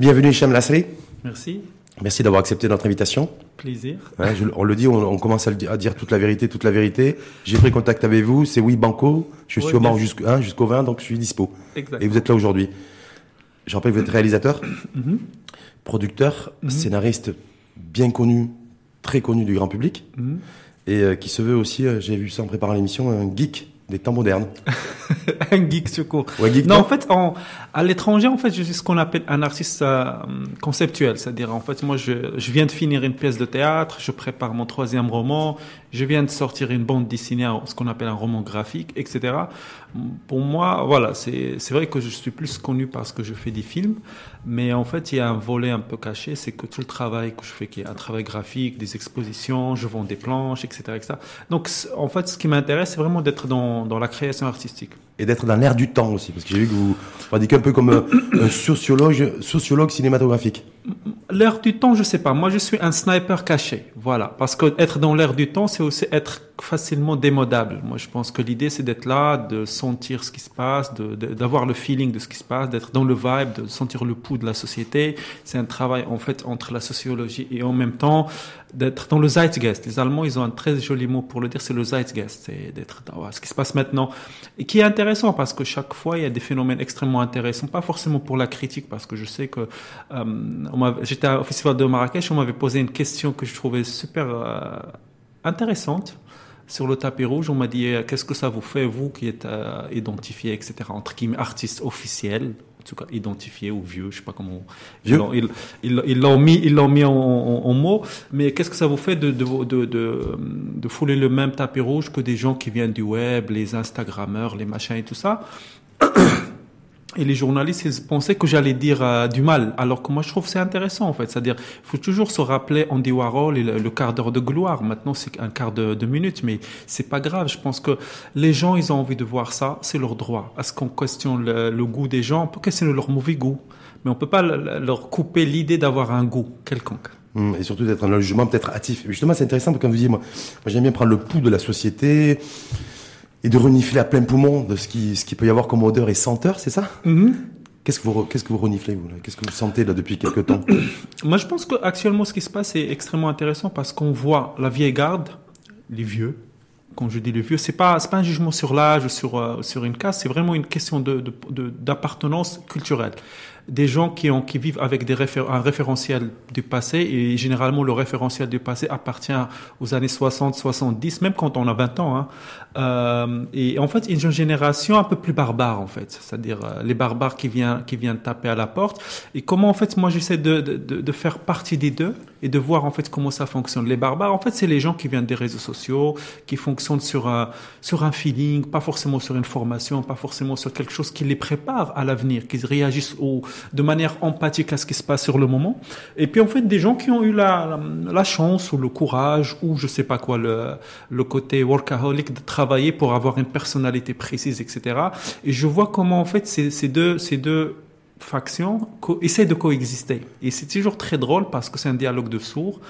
Bienvenue Hicham Lasri. Merci. Merci d'avoir accepté notre invitation. Plaisir. Hein, je- on le dit, on, on commence à, le di- à dire toute la vérité, toute la vérité. J'ai pris contact avec vous, c'est oui Banco. Je suis Ouais, au Maroc jusqu'au hein, jusqu'au 20, donc je suis dispo. Exact. Et vous êtes là aujourd'hui. Je rappelle que vous êtes réalisateur, Mhm. producteur, scénariste bien connu, très connu du grand public, Mhm. et euh, qui se veut aussi, euh, j'ai vu ça en préparant l'émission, un geek des temps modernes. un geek secours. Ouais, geek, non, en fait, en, à l'étranger, en fait, je suis ce qu'on appelle un artiste euh, conceptuel. C'est-à-dire, en fait, moi, je, je viens de finir une pièce de théâtre, je prépare mon troisième roman, je viens de sortir une bande dessinée, ce qu'on appelle un roman graphique, etc. Pour moi, voilà, c'est vrai que je suis plus connu parce que je fais des films, mais en fait, il y a un volet un peu caché, c'est que tout le travail que je fais, qui est un travail graphique, des expositions, je vends des planches, etc. etc. Donc, en fait, ce qui m'intéresse, c'est vraiment d'être dans, dans la création artistique. Et d'être dans l'air du temps aussi, parce que j'ai vu que vous pratiquez un peu comme euh, un sociologue, sociologue cinématographique. L'air du temps, je sais pas. Moi, je suis un sniper caché. Voilà. Parce que être dans l'air du temps, c'est aussi être facilement démodable. Moi, je pense que l'idée, c'est d'être là, de sentir ce qui se passe, d'avoir le feeling de ce qui se passe, d'être dans le vibe, de sentir le pouls de la société. C'est un travail, en fait, entre la sociologie et en même temps, d'être dans le Zeitgeist. Les Allemands, ils ont un très joli mot pour le dire, c'est le Zeitgeist. C'est d'être dans ce qui se passe maintenant. Et qui est intéressant parce que chaque fois, il y a des phénomènes extrêmement intéressants. Pas forcément pour la critique, parce que je sais que, euh, j'étais au festival de Marrakech, on m'avait posé une question que je trouvais super euh, intéressante sur le tapis rouge. On m'a dit euh, qu'est-ce que ça vous fait vous qui êtes identifié, etc. Entre guillemets artiste officiel, en tout cas identifié ou vieux, je sais pas comment. Vieux. Ils l'ont- Ils ils- ils l'ont mis, ils l'ont mis en, en- en mots. Mais qu'est-ce que ça vous fait de de, de de de fouler le même tapis rouge que des gens qui viennent du web, les Instagrammeurs, les machins et tout ça? Et les journalistes, ils pensaient que j'allais dire euh, du mal, alors que moi je trouve c'est intéressant en fait. C'est-à-dire, il faut toujours se rappeler Andy Warhol et le, quart d'heure de gloire. Maintenant, c'est un quart de, minute, mais c'est pas grave. Je pense que les gens, ils ont envie de voir ça, c'est leur droit. Est-ce qu'on questionne le, goût des gens On peut questionner leur mauvais goût, mais on peut pas le- le- leur couper l'idée d'avoir un goût quelconque. Hum, Et surtout d'être un jugement peut-être hâtif. Justement, c'est intéressant parce que comme vous dites, moi j'aime bien prendre le pouls de la société et de renifler à plein poumon de ce qui, ce qui peut y avoir comme odeur et senteur, c'est ça Qu'est-ce que vous, qu'est-ce que vous reniflez, vous Qu'est-ce que vous sentez là depuis quelques temps? Moi, je pense qu'actuellement, ce qui se passe est extrêmement intéressant parce qu'on voit la vieille garde, les vieux. Quand je dis les vieux, c'est pas c'est pas un jugement sur l'âge ou sur euh, sur une caste, c'est vraiment une question de- d'appartenance culturelle. Des gens qui ont qui vivent avec des réfé- un référentiel du passé et généralement le référentiel du passé appartient aux années 60, 70, même quand on a 20 ans. Hein. Euh, et en fait, une génération un peu plus barbare en fait, c'est-à-dire euh, les barbares qui viennent qui viennent taper à la porte. Et comment en fait, moi j'essaie de, de, de faire partie des deux et de voir en fait comment ça fonctionne. Les barbares, en fait, c'est les gens qui viennent des réseaux sociaux, qui fonctionnent sur un sur un feeling, pas forcément sur une formation, pas forcément sur quelque chose qui les prépare à l'avenir, qui réagissent au, de manière empathique à ce qui se passe sur le moment. Et puis en fait, des gens qui ont eu la, chance ou le courage ou je sais pas quoi, le, le côté workaholic de travailler pour avoir une personnalité précise, etc. Et je vois comment en fait ces deux ces deux factions essaient de coexister. Et c'est toujours très drôle parce que c'est un dialogue de sourds,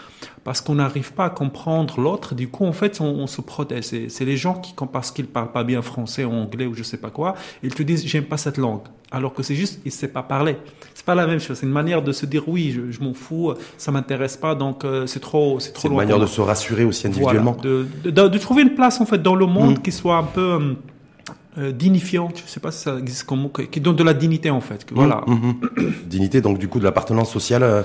parce qu'on n'arrive pas à comprendre l'autre. Du coup, en fait, on, on se protège. C'est, les gens qui, parce qu'ils parlent pas bien français ou anglais ou je sais pas quoi, ils te disent j'aime pas cette langue. Alors que c'est juste, ils ne savent pas parler. C'est pas la même chose. C'est une manière de se dire oui, je, je m'en fous, ça m'intéresse pas, donc euh, c'est trop, c'est trop C'est une manière de se rassurer aussi individuellement. Voilà, de, de, de trouver une place en fait dans le monde Mm. qui soit un peu euh, euh, dignifiante, je sais pas si ça existe comme mot, qui donne de la dignité en fait. que Voilà. Hum, hum. Dignité, donc du coup de l'appartenance sociale. euh,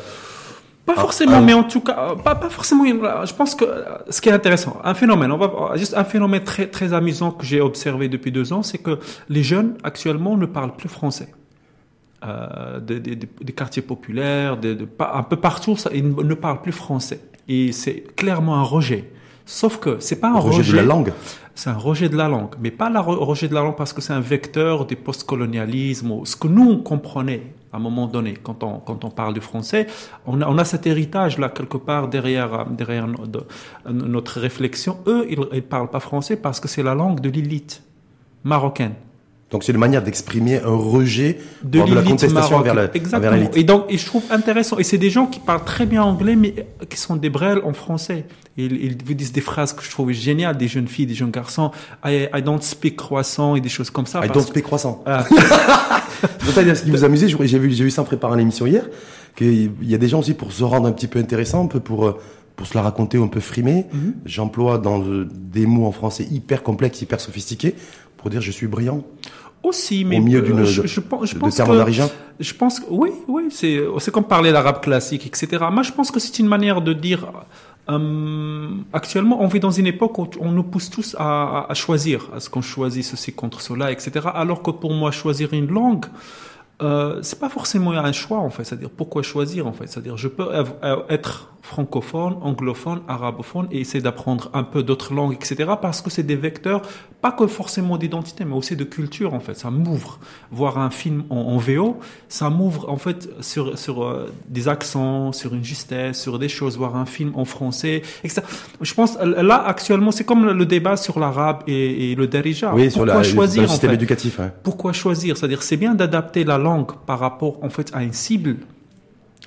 Pas forcément, mais en tout cas, euh, pas, pas forcément. une- Je pense que euh, ce qui est intéressant, un phénomène, on va juste un phénomène très très amusant que j'ai observé depuis deux ans, c'est que les jeunes actuellement ne parlent plus français. Euh, des, des- des- des quartiers populaires, des- de- un peu partout, ça, ils ne parlent plus français. Et c'est clairement un rejet. Sauf que c'est pas un rejet rejet, de la langue. C'est un rejet de la langue, mais pas le rejet de la langue parce que c'est un vecteur du postcolonialisme ce que nous on comprenait à un moment donné quand on quand on parle du français, on a, on a cet héritage là quelque part derrière derrière no- de- notre réflexion. Eux, ils, ils parlent pas français parce que c'est la langue de l'élite marocaine. Donc c'est une manière d'exprimer un rejet de, de la contestation envers la- Exactement. envers. Et donc, et je trouve intéressant. Et c'est des gens qui parlent très bien anglais, mais qui sont des brels en français. Ils, ils vous disent des phrases que je trouvais géniales, des jeunes filles, des jeunes garçons. I, I don't speak croissant et des choses comme ça. I don't speak croissant. Ah. Ce qui vous amusait, j'ai vu, j'ai vu ça en préparant l'émission hier, qu'il y a des gens aussi pour se rendre un petit peu intéressant, un peu pour, euh, pour se la raconter ou un peu frimer. Mhm. J'emploie dans le- des mots en français hyper complexes, hyper sophistiqués, pour dire je suis brillant. Aussi, mais Au milieu d'une- je, de- je pense, je de pense termes que, je pense oui, oui, c'est, c'est comme parler l'arabe classique, etc. Moi, je pense que c'est une manière de dire, euh, actuellement, on vit dans une époque où on nous pousse tous à, à- à choisir, à ce qu'on choisit ceci contre cela, etc. Alors que pour moi, choisir une langue, euh, c'est pas forcément un choix en fait. C'est-à-dire pourquoi choisir en fait? C'est-à-dire je peux euh, être francophone, anglophone, arabophone et essayer d'apprendre un peu d'autres langues, etc. Parce que c'est des vecteurs, pas que forcément d'identité, mais aussi de culture en fait. Ça m'ouvre. Voir un film en, en VO, ça m'ouvre en fait sur sur euh, des accents, sur une justesse, sur des choses. Voir un film en français, etc. Je pense là actuellement c'est comme le débat sur l'arabe et, et le darija. oui, sur pourquoi la, choisir le en système fait? éducatif. ouais. pourquoi choisir? C'est-à-dire, c'est bien d'adapter la par rapport, en fait, à une cible,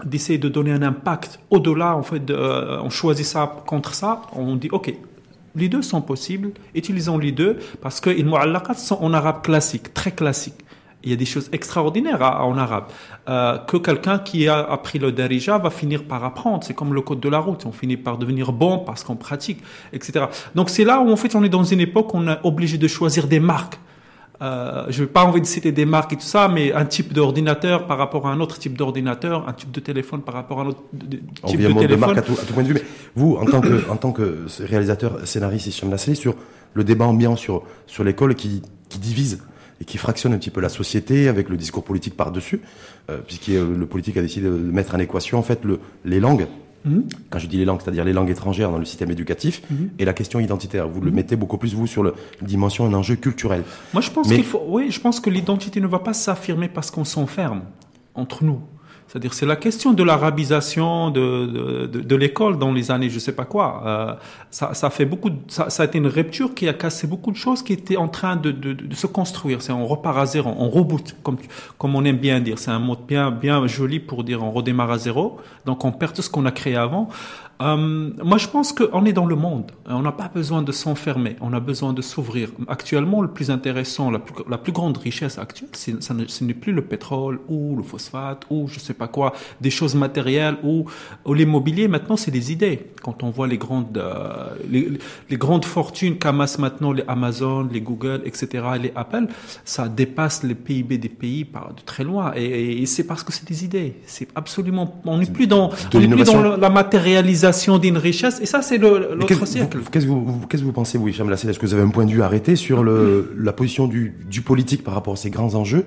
d'essayer de donner un impact au-delà, en fait, euh, on choisit ça contre ça, on dit, OK, les deux sont possibles, utilisons les deux, parce que les mu'allaqat sont en arabe classique, très classique. Il y a des choses extraordinaires à- en arabe euh, que quelqu'un qui a appris le darija va finir par apprendre. C'est comme le code de la route. On finit par devenir bon parce qu'on pratique, etc. Donc c'est là où en fait on est dans une époque où on est obligé de choisir des marques. Euh, je n'ai pas envie de citer des marques et tout ça, mais un type d'ordinateur par rapport à un autre type d'ordinateur, un type de téléphone par rapport à un autre de- de- On type vient de de téléphone. marque à tout, à tout point de vue. Mais vous, en tant que, en tant que réalisateur, scénariste ici sur le débat ambiant sur, sur l'école qui, qui divise et qui fractionne un petit peu la société avec le discours politique par-dessus, euh, puisque le politique a décidé de mettre en équation, en fait, le, les langues. Mhm. Quand je dis les langues, c'est-à-dire les langues étrangères dans le système éducatif Mhm. et la question identitaire. Vous le mettez beaucoup plus, vous, sur le dimension, un enjeu culturel. Moi, je pense Mais- qu'il faut. Oui, je pense que l'identité ne va pas s'affirmer parce qu'on s'enferme entre nous. C'est-à-dire, c'est la question de l'arabisation de, de, de, de l'école dans les années, je sais pas quoi. Euh, ça, ça fait beaucoup. de- ça, ça a été une rupture qui a cassé beaucoup de choses qui étaient en train de, se construire. C'est on repart à zéro, on reboot, comme comme on aime bien dire. C'est un mot bien bien joli pour dire on redémarre à zéro. Donc on perd tout ce qu'on a créé avant. Euh, moi, je pense qu'on est dans le monde. On n'a pas besoin de s'enfermer. On a besoin de s'ouvrir. Actuellement, le plus intéressant, la plus, la plus grande richesse actuelle, ça ne- ce n'est plus le pétrole ou le phosphate ou je sais pas quoi, des choses matérielles ou, ou l'immobilier. Maintenant, c'est des idées. Quand on voit les grandes, euh, les, les grandes fortunes qu'amassent maintenant les Amazon, les Google, etc., et les Apple, ça dépasse le PIB des pays par de très loin. Et, et c'est parce que c'est des idées. C'est absolument. On n'est plus dans, on plus la matérialisation d'une richesse. Et ça, c'est l'autre qu'est-ce- siècle. vous- Qu'est-ce que vous, qu'est-ce que vous pensez, vous, Hicham Est-ce que vous avez un point de vue arrêté sur le, la position du, du politique par rapport à ces grands enjeux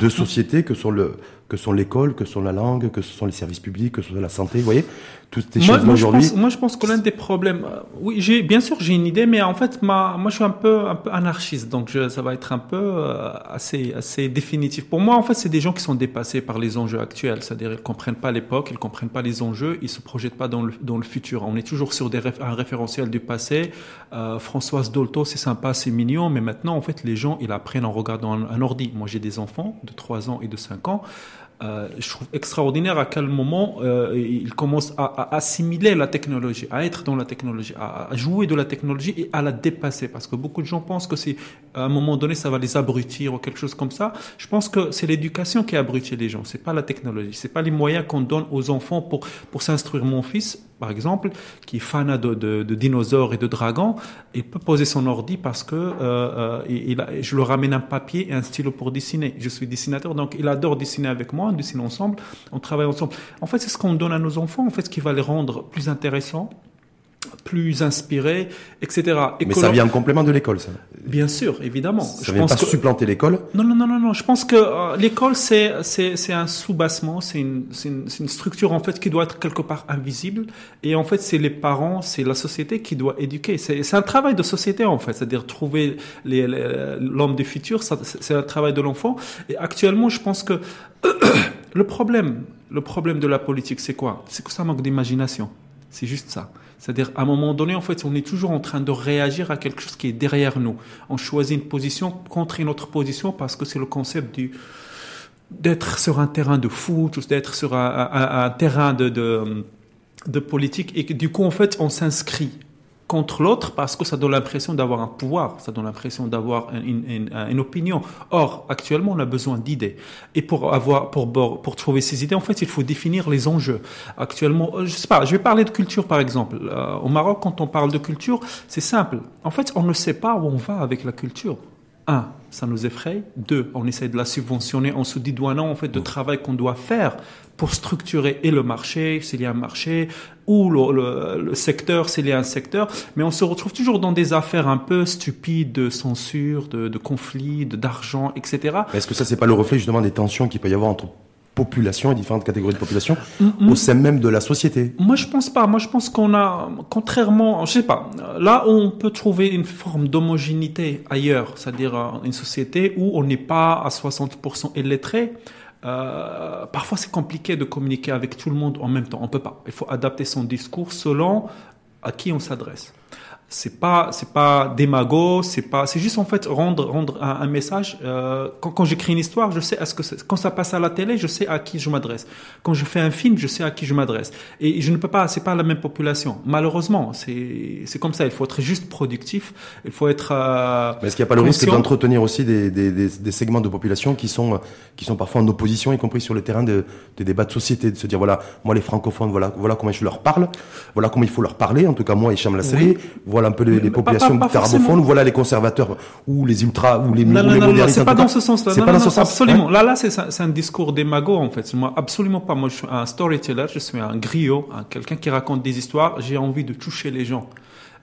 de société que sont le que sont l'école, que sont la langue, que ce sont les services publics, que ce soit la santé, vous voyez Toutes ces choses-là je aujourd'hui. pense, moi, je pense que l'un des problèmes, euh, oui, j'ai, bien sûr, j'ai une idée, mais en fait, ma, moi, je suis un peu, un peu anarchiste, donc je, ça va être un peu euh, assez, assez définitif. Pour moi, en fait, c'est des gens qui sont dépassés par les enjeux actuels, c'est-à-dire ils comprennent pas l'époque, ils comprennent pas les enjeux, ils se projettent pas dans le, dans le futur. On est toujours sur des réf- un référentiel du passé. Euh, Françoise Dolto, c'est sympa, c'est mignon, mais maintenant, en fait, les gens, ils apprennent en regardant un, un ordi. Moi, j'ai des enfants de 3 ans et de 5 ans. Euh, je trouve extraordinaire à quel moment euh, ils commencent à, assimiler la technologie, à être dans la technologie, à, jouer de la technologie et à la dépasser. Parce que beaucoup de gens pensent que c'est à un moment donné ça va les abrutir ou quelque chose comme ça. Je pense que c'est l'éducation qui abrutit les gens. C'est pas la technologie, c'est pas les moyens qu'on donne aux enfants pour pour s'instruire. Mon fils, par exemple, qui est fan de, dinosaures et de dragons, il peut poser son ordi parce que euh, il, il a- je le ramène un papier et un stylo pour dessiner. Je suis dessinateur, donc il adore dessiner avec moi, on dessine ensemble, on travaille ensemble. En fait, c'est ce qu'on donne à nos enfants, en fait, ce qui va les rendre plus intéressants, plus inspirés, etc. Et Mais que ça vient en complément de l'école, ça. Bien sûr, évidemment. Ça vient pas supplanter l'école. Non, non, non, non, non. Je pense que euh, l'école, c'est, c'est, c'est un sous-bassement, c'est une, c'est, une, structure, en fait, qui doit être quelque part invisible. Et en fait, c'est les parents, c'est la société qui doit éduquer. C'est, c'est un travail de société, en fait. C'est-à-dire trouver les, l'homme du futur, c'est un travail de l'enfant. Et actuellement, je pense que le problème, le problème de la politique, c'est quoi? C'est que ça manque d'imagination. C'est juste ça. C'est-à-dire, à un moment donné, en fait, on est toujours en train de réagir à quelque chose qui est derrière nous. On choisit une position contre une autre position parce que c'est le concept d'être sur un terrain de foot, ou d'être sur un, terrain de, politique, et du coup, en fait, on s'inscrit contre l'autre parce que ça donne l'impression d'avoir un pouvoir, ça donne l'impression d'avoir une, une, opinion. Or, actuellement, on a besoin d'idées. Et pour avoir, pour, pour trouver ces idées, en fait, il faut définir les enjeux. Actuellement, euh, je sais pas, je vais parler de culture, par exemple. Euh, au Maroc, quand on parle de culture, c'est simple. En fait, on ne sait pas où on va avec la culture. Un, ça nous effraie. Deux, on essaie de la subventionner en se dédouanant en fait de travail qu'on doit faire pour structurer et le marché, s'il y a un marché, ou le, secteur, s'il y a un secteur. Mais on se retrouve toujours dans des affaires un peu stupides de censure, de, de conflits, d'argent, etc. Est-ce que ça, c'est pas le reflet justement des tensions qu'il peut y avoir entre population et différentes catégories de population au sein même de la société Moi, je pense pas. Moi, je pense qu'on a, contrairement, je sais pas, là où on peut trouver une forme d'homogénéité ailleurs, c'est-à-dire euh, une société où on n'est pas à 60% illettré, euh, parfois c'est compliqué de communiquer avec tout le monde en même temps. On peut pas. Il faut adapter son discours selon à qui on s'adresse c'est pas c'est pas démago c'est pas c'est juste en fait rendre rendre un, message euh, quand, quand j'écris une histoire je sais à ce que quand ça passe à la télé je sais à qui je m'adresse. Quand je fais un film je sais à qui je m'adresse. Et je ne peux pas c'est pas la même population. Malheureusement c'est c'est comme ça. Il faut être juste productif. Il faut être euh, mais est-ce qu'il n'y a pas le risque d'entretenir aussi des, des, des, des, segments de population qui sont qui sont parfois en opposition y compris sur le terrain de, des débats de société de se dire voilà moi les francophones voilà voilà comment je leur parle. Voilà comment il faut leur parler. En tout cas moi Hicham Lasseri voilà un peu les, populations arabophones, voilà les conservateurs ou les ultras ou les, non, non, non, non c'est pas dans ce sens-là. C'est pas dans ce sens. Absolument. Là, là, c'est un discours démago en fait. Moi, absolument pas. Moi, je suis un storyteller, je suis un griot, quelqu'un qui raconte des histoires. J'ai envie de toucher les gens.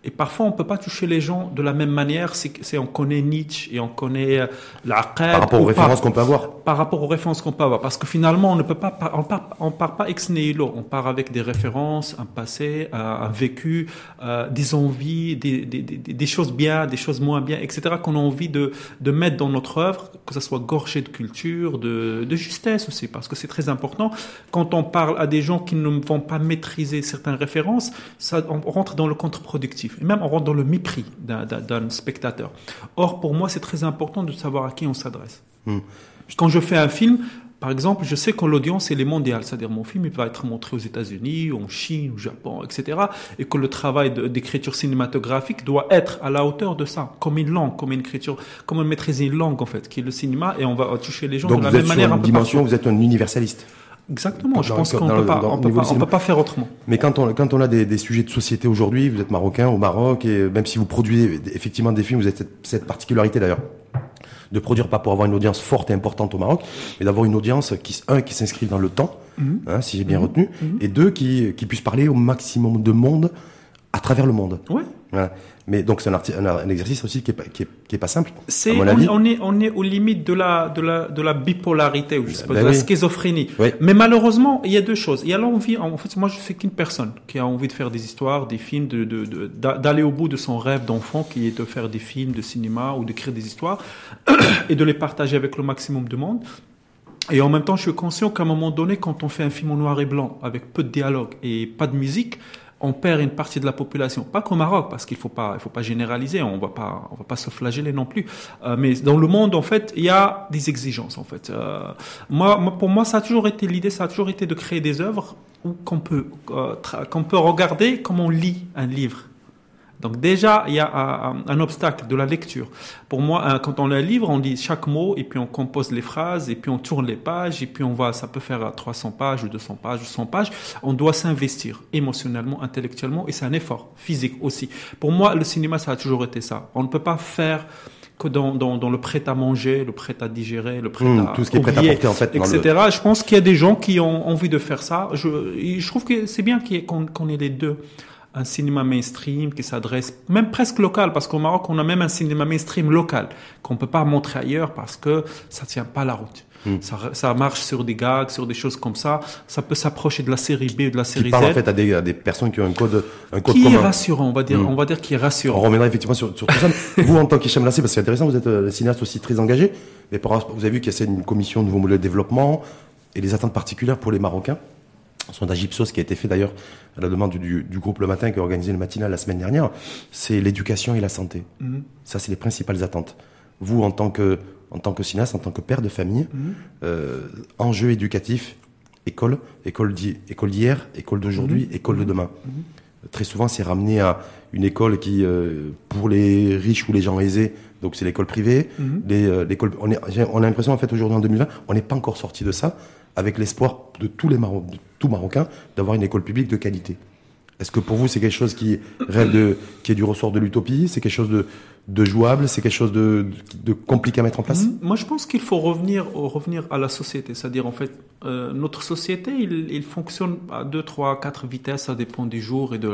Et parfois, on peut pas toucher les gens de la même manière. C'est, on connaît Nietzsche et on connaît euh, l'Aqad. Par rapport aux références qu'on peut avoir. Par rapport aux références qu'on peut avoir. Parce que finalement, on ne peut pas, on part, on part pas ex nihilo. On part avec des références, un passé, un, vécu, euh, des envies, des, des, des, des, choses bien, des choses moins bien, etc. qu'on a envie de, de mettre dans notre œuvre, que ça soit gorgé de culture, de, de justesse aussi, parce que c'est très important. Quand on parle à des gens qui ne vont pas maîtriser certaines références, ça, on rentre dans le contre-productif et même on rentre dans le mépris d'un spectateur. Or, pour moi, c'est très important de savoir à qui on s'adresse. Hmm. Quand je fais un film, par exemple, je sais que l'audience, elle est mondiale. C'est-à-dire, mon film, il va être montré aux États-Unis, en Chine, au Japon, etc. Et que le travail d'écriture cinématographique doit être à la hauteur de ça. Comme une langue, comme une écriture, comme maîtriser une langue, en fait, qui est le cinéma, et on va toucher les gens de la même manière. Sur une dimension, vous êtes un universaliste. Exactement, je pense qu'on ne peut, pas, on peut, pas, on peut pas faire autrement. Mais quand on, quand on a des, des sujets de société aujourd'hui, vous êtes marocain au Maroc, et même si vous produisez effectivement des films, vous avez cette, cette particularité d'ailleurs de produire pas pour avoir une audience forte et importante au Maroc, mais d'avoir une audience qui, un, qui s'inscrit dans le temps, mhm. hein, si j'ai bien mhm. retenu, mhm. et deux, qui, qui puisse parler au maximum de monde à travers le monde. Ouais. Voilà. Mais donc c'est un, un, exercice aussi qui est pas, qui est, qui est pas simple. C'est on, on, est on est aux limites de la de la de la bipolarité ou je sais pas, ben de la schizophrénie. Mais malheureusement il y a deux choses. Il y a l'envie. En fait moi je sais qu'une personne qui a envie de faire des histoires, des films, de d'aller au bout de son rêve d'enfant qui est de faire des films de cinéma ou d'écrire des histoires et de les partager avec le maximum de monde. Et en même temps, je suis conscient qu'à un moment donné, quand on fait un film en noir et blanc, avec peu de dialogue et pas de musique, on perd une partie de la population. Pas qu'au Maroc, parce qu'il faut pas, il faut pas généraliser. On va pas, on va pas se flageller non plus. Euh, mais dans le monde, en fait, il y a des exigences, en fait. Euh, moi, pour moi, ça a toujours été l'idée, ça a toujours été de créer des œuvres où qu'on peut, euh, qu'on peut regarder comme on lit un livre. Donc déjà, il y a un, obstacle de la lecture. Pour moi, quand on lit un livre, on lit chaque mot et puis on compose les phrases et puis on tourne les pages et puis on voit, ça peut faire 300 pages ou 200 pages ou 100 pages. On doit s'investir émotionnellement, intellectuellement et c'est un effort physique aussi. Pour moi, le cinéma, ça a toujours été ça. On ne peut pas faire que dans, dans, le prêt à manger, le prêt à digérer, le prêt mmh, à tout ce qui est prêt à porter en fait, etc. Je pense qu'il y a des gens qui ont envie de faire ça. Je, je trouve que c'est bien qu'on ait les deux un cinéma mainstream qui s'adresse même presque local parce qu'au Maroc on a même un cinéma mainstream local qu'on peut pas montrer ailleurs parce que ça tient pas la route. Hmm. Ça, ça, marche sur des gags, sur des choses comme ça. Ça peut s'approcher de la série B ou de la série qui parle, en fait à des, des, personnes qui ont un code, un code qui commun. est rassurant, on va dire, hmm. on va dire qui est rassurant. On reviendra effectivement sur, sur tout ça. vous en tant qu'Hicham Lassé, parce que c'est intéressant, vous êtes un euh, cinéaste aussi très engagé. Mais vous avez vu qu'il y a une commission de nouveau modèle de développement et des attentes particulières pour les Marocains un sondage Ipsos qui a été fait d'ailleurs à la demande du, du, groupe Le Matin qui a organisé le matinal la semaine dernière, c'est l'éducation et la santé. Mhm. Ça, c'est les principales attentes. Vous, en tant que, en tant que cinéaste, en tant que père de famille, mhm. euh, enjeu éducatif, école, école d'hier, école d'aujourd'hui, mhm. école de demain. Très souvent, c'est ramené à une école qui, euh, pour les riches ou les gens aisés, donc c'est l'école privée. Euh, l'école, on, on a l'impression, en fait, aujourd'hui, en 2020, on n'est pas encore sorti de ça avec l'espoir de tous les Maroc de tout Marocains d'avoir une école publique de qualité. Est-ce que pour vous c'est quelque chose qui rêve de, qui est du ressort de l'utopie? C'est quelque chose de, de jouable C'est quelque chose de, de, compliqué à mettre en place Moi, je pense qu'il faut revenir, revenir à la société. C'est-à-dire, en fait, euh, notre société, il, il, fonctionne à 2, 3, 4 vitesses, ça dépend des jours et de,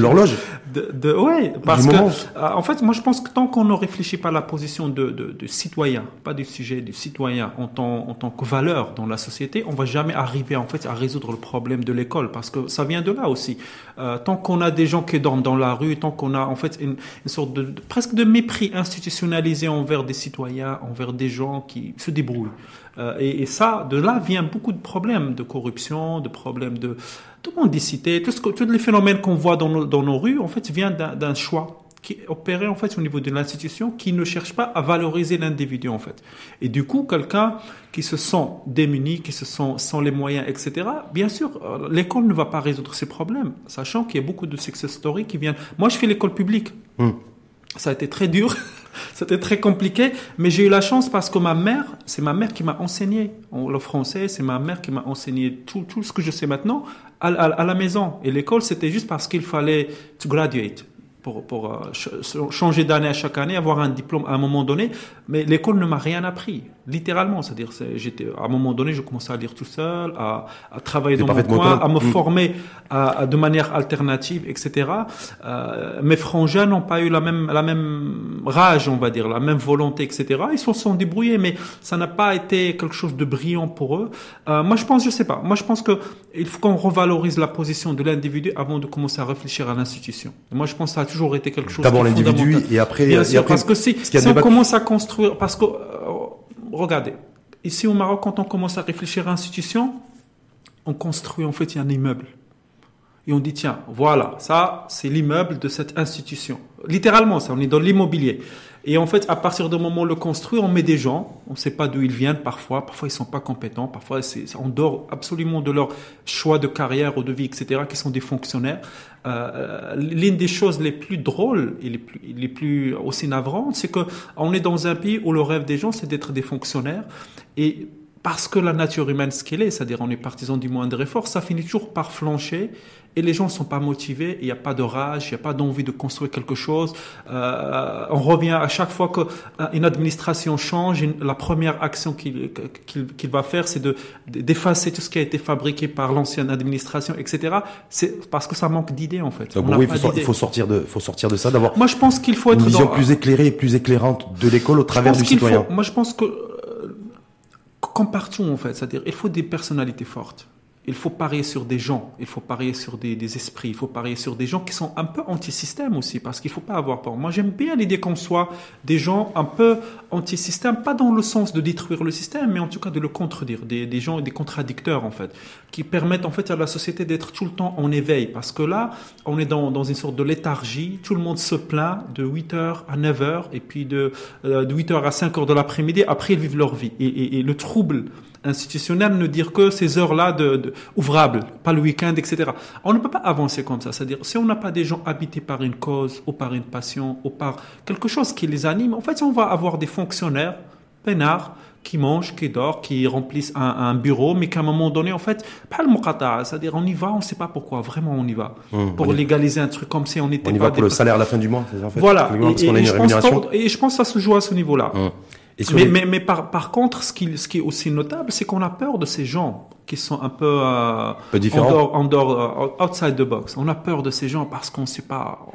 l'horloge. De, ouais, parce que, euh, en fait, moi, je pense que tant qu'on ne réfléchit pas à la position de, de, citoyen, pas du sujet, du citoyen en tant, en tant que valeur dans la société, on va jamais arriver, en fait, à résoudre le problème de l'école, parce que ça vient de là aussi. Euh, tant qu'on a des gens qui dorment dans la rue, tant qu'on a, en fait, une, sorte de, presque de mépris institutionnalisé envers des citoyens, envers des gens qui se débrouillent. Euh, et, ça, de là vient beaucoup de problèmes de corruption, de problèmes de, de mendicité, tous les phénomènes qu'on voit dans nos, dans nos rues, en fait, viennent d'un choix qui opéré en fait au niveau de l'institution qui ne cherche pas à valoriser l'individu en fait. Et du coup, quelqu'un qui se sent démuni, qui se sent sans les moyens, etc. Bien sûr, euh, l'école ne va pas résoudre ces problèmes, sachant qu'il y a beaucoup de success stories qui viennent. Moi, je fais l'école publique. Hmm. Ça a été très dur, c'était très compliqué, mais j'ai eu la chance parce que ma mère, c'est ma mère qui m'a enseigné le français, c'est ma mère qui m'a enseigné tout, tout ce que je sais maintenant à, à la maison. Et l'école, c'était juste parce qu'il fallait to graduate pour, pour euh, changer d'année à chaque année, avoir un diplôme à un moment donné. Mais l'école ne m'a rien appris, littéralement. C'est-à-dire, j'étais à un moment donné, je commençais à lire tout seul, à, à travailler dans mon coin, à me mm. former à, de manière alternative, etc. Euh, mes frangins n'ont pas eu la même la même rage, on va dire, la même volonté, etc. Ils se sont débrouillés, mais ça n'a pas été quelque chose de brillant pour eux. Euh, moi, je pense, je sais pas. Moi, je pense que il faut qu'on revalorise la position de l'individu avant de commencer à réfléchir à l'institution. Moi, je pense que ça a toujours été quelque chose. D'abord l'individu et après. Bien sûr, parce que si, si on commence à construire, parce que euh, regardez, ici au Maroc, quand on commence à réfléchir à l'institution, on construit en fait un immeuble. Et on dit, tiens, voilà, ça, c'est l'immeuble de cette institution. Littéralement, ça, on est dans l'immobilier. Et en fait, à partir du moment où on le construit, on met des gens, on ne sait pas d'où ils viennent parfois, parfois ils sont pas compétents, parfois on dort absolument de leur choix de carrière ou de vie, etc., qui sont des fonctionnaires. Euh, l'une des choses les plus drôles et les plus, aussi navrantes, c'est que on est dans un pays où le rêve des gens, c'est d'être des fonctionnaires. Et parce que la nature humaine, ce qu'elle est, c'est-à-dire on est partisan du moindre effort, ça finit toujours par flancher et les gens ne sont pas motivés, il n'y a pas de rage, il n'y a pas d'envie de construire quelque chose. Euh, on revient à chaque fois qu'une administration change, la première action qu'il va faire, c'est de d'effacer tout ce qui a été fabriqué par l'ancienne administration, etc. C'est parce que ça manque d'idées en fait. Donc, oui, il faut, faut, sortir de, faut sortir de ça, d'avoir. Moi, je pense qu'il faut être une vision plus éclairée et plus éclairante de l'école au travers du citoyen. moi, je pense que comme partout en fait, c'est-à-dire il faut des personnalités fortes il faut parier sur des gens, il faut parier sur des, esprits, il faut parier sur des gens qui sont un peu anti-système aussi, parce qu'il ne faut pas avoir peur. Moi, j'aime bien l'idée qu'on soit des gens un peu anti-système, pas dans le sens de détruire le système, mais en tout cas de le contredire, des, des gens, des contradicteurs en fait, qui permettent en fait à la société d'être tout le temps en éveil, parce que là, on est dans, une sorte de léthargie, tout le monde se plaint de 8h à 9h, et puis de, euh, de 8h à 5h de l'après-midi, après ils vivent leur vie. Et, et le trouble institutionnel ne dire que ces heures-là de, ouvrables, pas le week-end, etc. On ne peut pas avancer comme ça. C'est-à-dire, si on n'a pas des gens habités par une cause ou par une passion ou par quelque chose qui les anime, en fait, on va avoir des fonctionnaires peinards qui mangent, qui dorment, qui remplissent un, bureau, mais qu'à un moment donné, en fait, pas le muqata, c'est-à-dire on y va, on ne sait pas pourquoi, vraiment on y va. Hum, pour légaliser un truc comme si on était On y va pour le salaire à la fin du mois, en fait. Voilà. Et, et, je pense, et, je pense, que ça se joue à ce niveau-là. Mais, mais, par, par, contre, ce qui, ce qui est aussi notable, c'est qu'on a peur de ces gens qui sont un peu, euh, en dehors, euh, outside the box. On a peur de ces gens parce qu'on ne sait pas,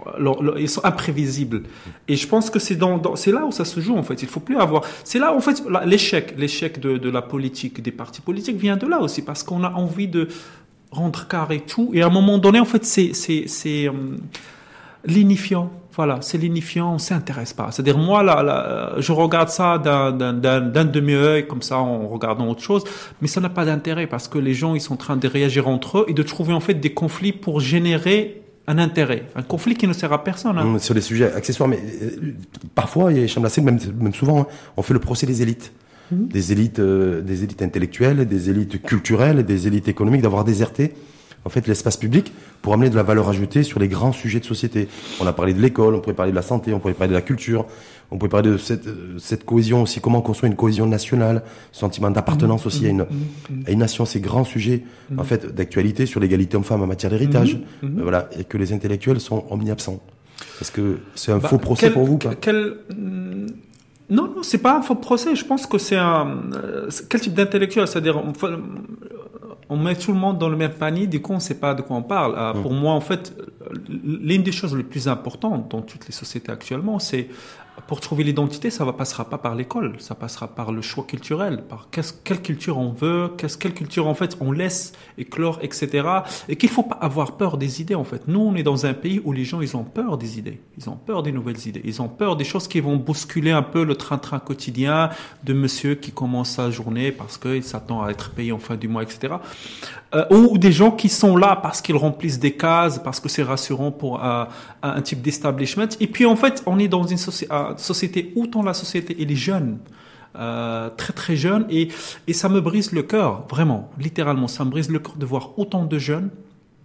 ils sont imprévisibles. Et je pense que c'est dans, c'est là où ça se joue en fait. Il faut plus avoir. C'est là en fait l'échec, l'échec de, de la politique, des partis politiques vient de là aussi parce qu'on a envie de rendre carré tout. Et à un moment donné, en fait, c'est c'est c'est euh, lignifiant Voilà, c'est lignifiant, on s'intéresse pas. C'est-à-dire moi, là, là, je regarde ça d'un demi-œil, comme ça, en regardant autre chose, mais ça n'a pas d'intérêt parce que les gens, ils sont en train de réagir entre eux et de trouver en fait des conflits pour générer un intérêt, un conflit qui ne sert à personne. Hein. Sur les sujets accessoires, mais euh, parfois, y a même, même souvent, hein, on fait le procès des élites. Mmh. Des élites, euh, des élites intellectuelles, des élites culturelles, des élites économiques, d'avoir déserté en fait l'espace public pour amener de la valeur ajoutée sur les grands sujets de société. On a parlé de l'école, on pourrait parler de la santé, on pourrait parler de la culture, on pourrait parler de cette, cette cohésion aussi, comment construire une cohésion nationale, sentiment d'appartenance aussi à, une, à une nation, ces grands sujets en fait d'actualité sur l'égalité homme-femme en matière d'héritage, euh, voilà, et que les intellectuels sont omni-absents. Est-ce que c'est un bah, faux procès pour vous quel, Non, non, c'est pas un faux procès. Je pense que c'est un euh, quel type d'intellectuel, c'est-à-dire on met tout le monde dans le même panier, du coup on ne sait pas de quoi on parle. Euh, pour moi, en fait, l'une des choses les plus importantes dans toutes les sociétés actuellement, c'est pour trouver l'identité, ça ne passera pas par l'école, ça passera par le choix culturel, par quelle culture on veut, quelle culture en fait on laisse éclore, etc. Et qu'il faut pas avoir peur des idées en fait. Nous, on est dans un pays où les gens ils ont peur des idées, ils ont peur des nouvelles idées, ils ont peur des choses qui vont bousculer un peu le train-train quotidien de monsieur qui commence sa journée parce qu'il s'attend à être payé en fin du mois, etc. Euh, ou des gens qui sont là parce qu'ils remplissent des cases, parce que c'est rassurant pour euh, un type d'establishment. Et puis en fait, on est dans une société où tant la société elle est jeune. Euh, très très jeune et, et ça me brise le cœur vraiment littéralement ça me brise le cœur de voir autant de jeunes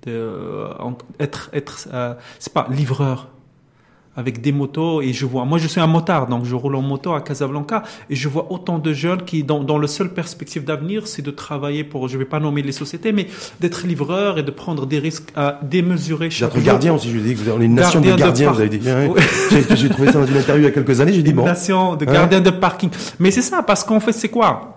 euh, être être euh, c'est pas livreur avec des motos et je vois, moi je suis un motard, donc je roule en moto à Casablanca et je vois autant de jeunes qui, dans, dans le seul perspective d'avenir, c'est de travailler pour, je vais pas nommer les sociétés, mais d'être livreur et de prendre des risques à démesurer chaque D'être gardien aussi, je dis que vous avez une nation de gardiens, vous avez dit. J'ai trouvé ça dans une interview il y a quelques années, j'ai dit bon. Nation de gardiens de parking. Mais c'est ça, parce qu'en fait c'est quoi?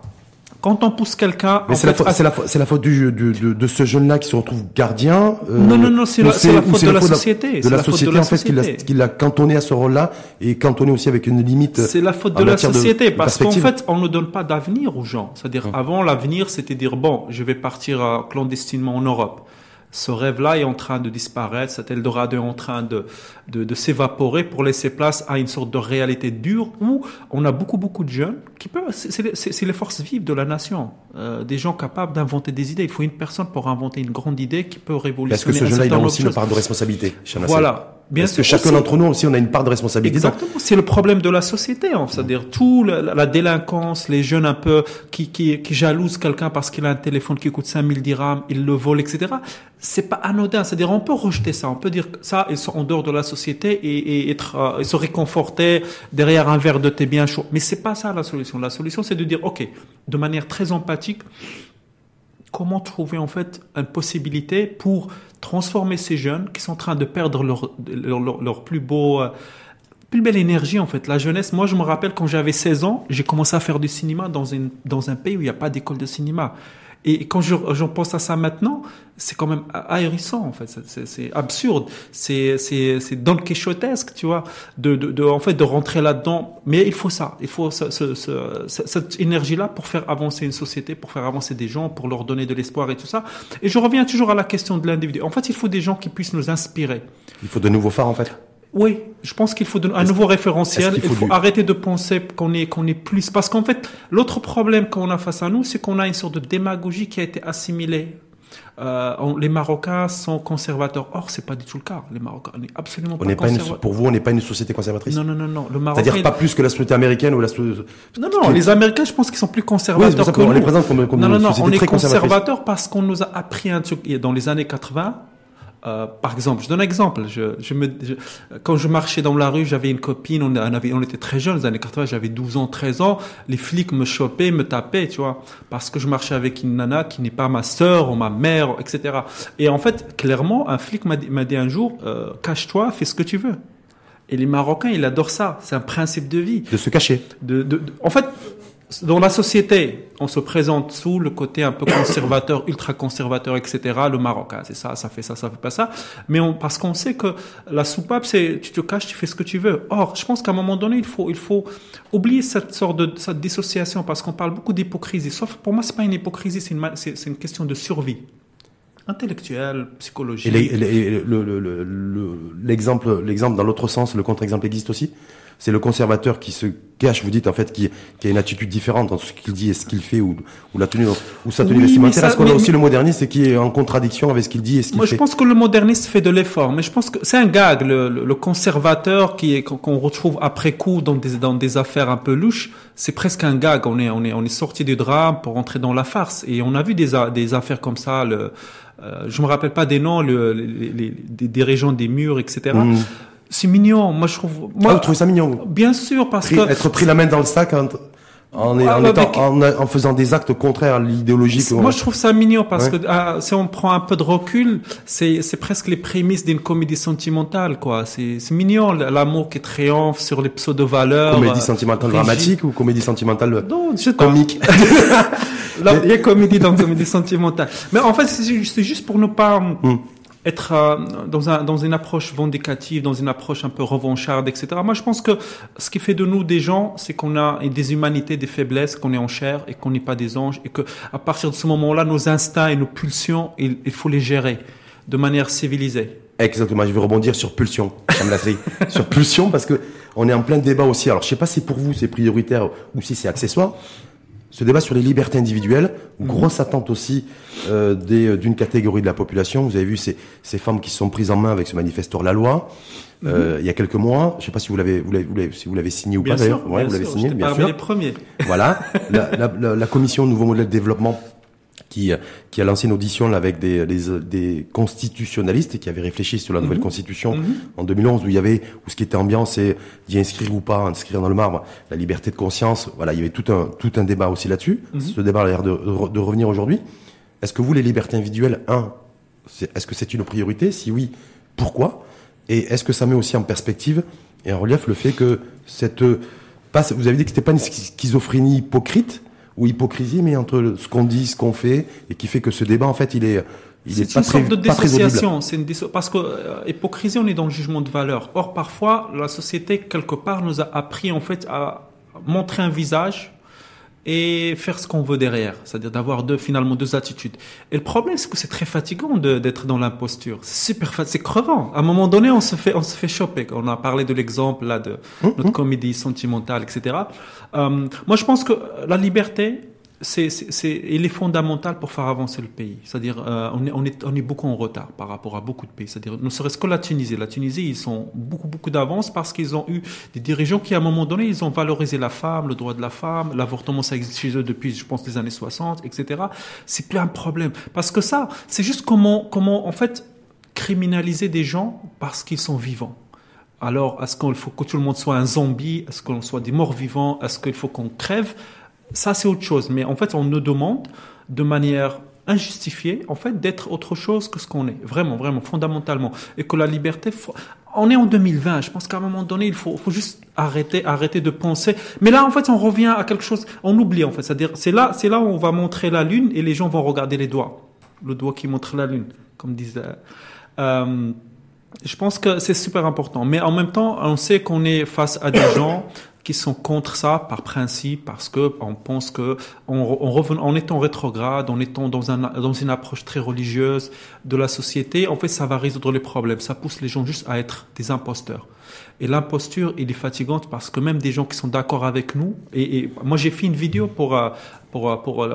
Quand on pousse quelqu'un, mais c'est la, faute, c'est la, c'est la faute du, du, de, de ce jeune-là qui se retrouve gardien. Euh, non, non, non, c'est la, faute de la société. De la société en fait qui l'a, l'a cantonné à ce rôle-là et cantonné aussi avec une limite. C'est la faute de la société parce qu'en fait, on ne donne pas d'avenir aux gens. C'est-à-dire, hum. avant, l'avenir, c'était dire bon, je vais partir euh, clandestinement en Europe ce rêve-là est en train de disparaître, cet Eldorado est en train de, de, de s'évaporer pour laisser place à une sorte de réalité dure où on a beaucoup, beaucoup de jeunes qui peuvent, c'est les forces vives de la nation, euh, des gens capables d'inventer des idées. Il faut une personne pour inventer une grande idée qui peut révolutionner. Est-ce que ce jeune-là, il a aussi une part de responsabilité Voilà. Bien Parce que chacun d'entre nous aussi, on a une part de responsabilité. Exactement. C'est le problème de la société, hein. c'est-à-dire tout la, la, délinquance, les jeunes un peu qui qui, qui jalousent quelqu'un parce qu'il a un téléphone qui coûte 5000 dirhams, il le vole, etc. C'est pas anodin. C'est-à-dire on peut rejeter ça, on peut dire ça, ils sont en dehors de la société et, être euh, se réconforter derrière un verre de thé bien chaud. Mais c'est pas ça la solution. La solution, c'est de dire ok, de manière très empathique, comment trouver en fait une possibilité pour transformer ces jeunes qui sont en train de perdre leur, leur, leur, plus beau, euh, plus belle énergie en fait. La jeunesse, moi je me rappelle quand j'avais 16 ans, j'ai commencé à faire du cinéma dans, une, dans un pays où il n'y a pas d'école de cinéma. Et quand j'en pense à ça maintenant, c'est quand même ahérissant en fait. C'est absurde. C'est c'est c'est Don Quichotesque, tu vois, de, de, en fait de rentrer là-dedans. Mais il faut ça. Il faut ce, ce, ce, cette énergie-là pour faire avancer une société, pour faire avancer des gens, pour leur donner de l'espoir et tout ça. Et je reviens toujours à la question de l'individu. En fait, il faut des gens qui puissent nous inspirer. Il faut de nouveaux phares en fait. Oui, je pense qu'il faut un nouveau référentiel. Il faut, arrêter de penser qu'on est qu'on est plus parce qu'en fait l'autre problème qu'on a face à nous, c'est qu'on a une sorte de démagogie qui a été assimilée. Euh, les Marocains sont conservateurs. Or, c'est pas du tout le cas. Les Marocains, on est absolument on pas, pas une, Pour vous, on n'est pas une société conservatrice? Non, non, non, non. Le C'est-à-dire pas plus que la société américaine ou la. Non, non. Les Américains, je pense qu'ils sont plus conservateurs oui, que nous. On les présente comme, comme non, non, non. On est conservateurs parce qu'on nous a appris un truc dans les années 80 euh, par exemple, je donne un exemple. Je, je me, quand je marchais dans la rue, j'avais une copine, on, avait, on était très jeunes, les années 80, j'avais 12 ans, 13 ans. Les flics me chopaient, me tapaient, tu vois, parce que je marchais avec une nana qui n'est pas ma sœur ou ma mère, etc. Et en fait, clairement, un flic m'a dit, dit, un jour, euh, cache-toi, fais ce que tu veux. Et les Marocains, ils adorent ça. C'est un principe de vie. De se cacher. De, de, de en fait, dans la société, on se présente sous le côté un peu conservateur, ultra conservateur, etc. Le Maroc, hein, c'est ça, ça fait ça, ça fait pas ça. Mais parce qu'on sait que la soupape, c'est tu te caches, tu fais ce que tu veux. Or, je pense qu'à un moment donné, il faut, il faut oublier cette sorte de cette dissociation parce qu'on parle beaucoup d'hypocrisie. Sauf pour moi, c'est pas une hypocrisie, c'est une, c'est une question de survie. intellectuelle, psychologique. Et l'exemple, l'exemple dans l'autre sens, le contre-exemple existe aussi? C'est le conservateur qui se cache, vous dites en fait, qui, qui a une attitude différente entre ce qu'il dit et ce qu'il fait, ou, ou la tenue, ou sa tenue vestimentaire. Est-ce qu'on a aussi le moderniste qui est en contradiction avec ce qu'il dit et ce qu'il fait Moi, je pense que le moderniste fait de l'effort, mais je pense que c'est un gag, le, le, conservateur qui est qu'on retrouve après coup dans des dans des affaires un peu louches. C'est presque un gag. On est on est on est sorti du drame pour entrer dans la farce, et on a vu des des affaires comme ça. Le, euh, je me rappelle pas des noms, le, les, les, des, régions des murs, etc. C'est mignon. Moi, je trouve. Moi, ah, vous trouvez ça mignon Bien sûr, parce que être pris la main dans le sac en, en, en, en, faisant des actes contraires à l'idéologie. Moi, je trouve ça mignon parce que ah, si on prend un peu de recul, c'est presque les prémices d'une comédie sentimentale, quoi. C'est mignon l'amour qui triomphe sur les pseudo valeurs. Comédie sentimentale dramatique ou comédie sentimentale comique. il y a comédie dans comédie sentimentale. Mais en fait, c'est juste pour ne pas. Hmm être euh, dans, un, dans une approche vindicative, dans une approche un peu revancharde, etc. Moi, je pense que ce qui fait de nous des gens, c'est qu'on a des humanités, des faiblesses, qu'on est en chair et qu'on n'est pas des anges, et que à partir de ce moment-là, nos instincts et nos pulsions, il, il faut les gérer de manière civilisée. Exactement. Je vais rebondir sur pulsion, sur pulsion, parce que on est en plein débat aussi. Alors, je sais pas si pour vous c'est prioritaire ou si c'est accessoire ce débat sur les libertés individuelles, mhm. grosse attente aussi euh, euh, d'une catégorie de la population. Vous avez vu ces, ces femmes qui se sont prises en main avec ce manifesteur La Loi. Mhm. Euh, il y a quelques mois, je ne sais pas si vous l'avez, vous l'avez, si vous l'avez signé ou pas d'ailleurs. Ouais, vous l'avez signé, bien sûr. les premiers. Voilà, la, la, la, commission Nouveau Modèle de Développement qui, qui a lancé une audition là, avec des, des, des, constitutionnalistes qui avaient réfléchi sur la nouvelle mhm. constitution mhm. en 2011 où il y avait où ce qui était ambiant c'est d'y inscrire ou pas inscrire dans le marbre la liberté de conscience voilà il y avait tout un tout un débat aussi là-dessus mhm. ce débat a l'air de, de, revenir aujourd'hui est-ce que vous les libertés individuelles un est-ce que c'est une priorité? Si oui pourquoi? Et est-ce que ça met aussi en perspective et en relief le fait que cette passe vous avez dit que c'était pas une schizophrénie hypocrite ou hypocrisie, mais entre ce qu'on dit, ce qu'on fait, et qui fait que ce débat, en fait, il est, il est, pas une sorte de dissociation. C'est une parce que euh, hypocrisie, on est dans le jugement de valeur. Or, parfois, la société quelque part nous a appris en fait à montrer un visage et faire ce qu'on veut derrière, c'est-à-dire d'avoir deux finalement deux attitudes. Et le problème, c'est que c'est très fatigant d'être dans l'imposture. C'est super, c'est crevant. À un moment donné, on se fait, on se fait choper. On a parlé de l'exemple là de hum, notre hum. comédie sentimentale, etc. Euh, moi, je pense que la liberté, c'est, il est fondamental pour faire avancer le pays. C'est-à-dire, euh, on, est, on, est, on est beaucoup en retard par rapport à beaucoup de pays. C'est-à-dire, ne serait-ce que la Tunisie. La Tunisie, ils sont beaucoup, beaucoup d'avance parce qu'ils ont eu des dirigeants qui, à un moment donné, ils ont valorisé la femme, le droit de la femme, l'avortement, ça existe chez eux depuis, je pense, les années 60, etc. C'est plus un problème. Parce que ça, c'est juste comment, comment, en fait, criminaliser des gens parce qu'ils sont vivants. Alors, est-ce qu'il faut que tout le monde soit un zombie? Est-ce qu'on soit des morts vivants? Est-ce qu'il faut qu'on crève? Ça, c'est autre chose. Mais en fait, on nous demande de manière injustifiée, en fait, d'être autre chose que ce qu'on est. Vraiment, vraiment, fondamentalement. Et que la liberté, on est en 2020. Je pense qu'à un moment donné, il faut, juste arrêter, arrêter de penser. Mais là, en fait, on revient à quelque chose, on oublie, en fait. C'est-à-dire, c'est là, c'est là où on va montrer la lune et les gens vont regarder les doigts. Le doigt qui montre la lune, comme disait. Euh, je pense que c'est super important. Mais en même temps, on sait qu'on est face à des gens qui sont contre ça par principe parce que on pense que en étant rétrograde, en étant dans une approche très religieuse de la société, en fait, ça va résoudre les problèmes. Ça pousse les gens juste à être des imposteurs. Et l'imposture, il est fatigante parce que même des gens qui sont d'accord avec nous, et, moi j'ai fait une vidéo pour, euh, pour, euh, pour, euh,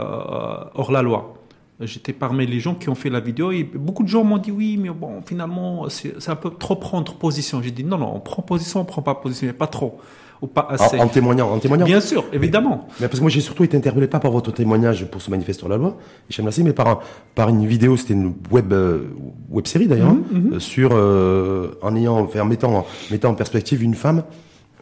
hors la loi. J'étais parmi les gens qui ont fait la vidéo et beaucoup de gens m'ont dit oui, mais bon, finalement, c'est un peu trop prendre position. J'ai dit non, non, on prend position, on prend pas position, mais pas trop ou pas assez en, témoignant, en témoignant. Bien sûr, évidemment. Mais, parce que moi j'ai surtout été interpellé pas par votre témoignage pour ce manifeste sur la loi, mais par par une vidéo, c'était une web euh, web série d'ailleurs, mhm, mhm. Euh, sur euh, en ayant, en mettant en mettant en perspective une femme.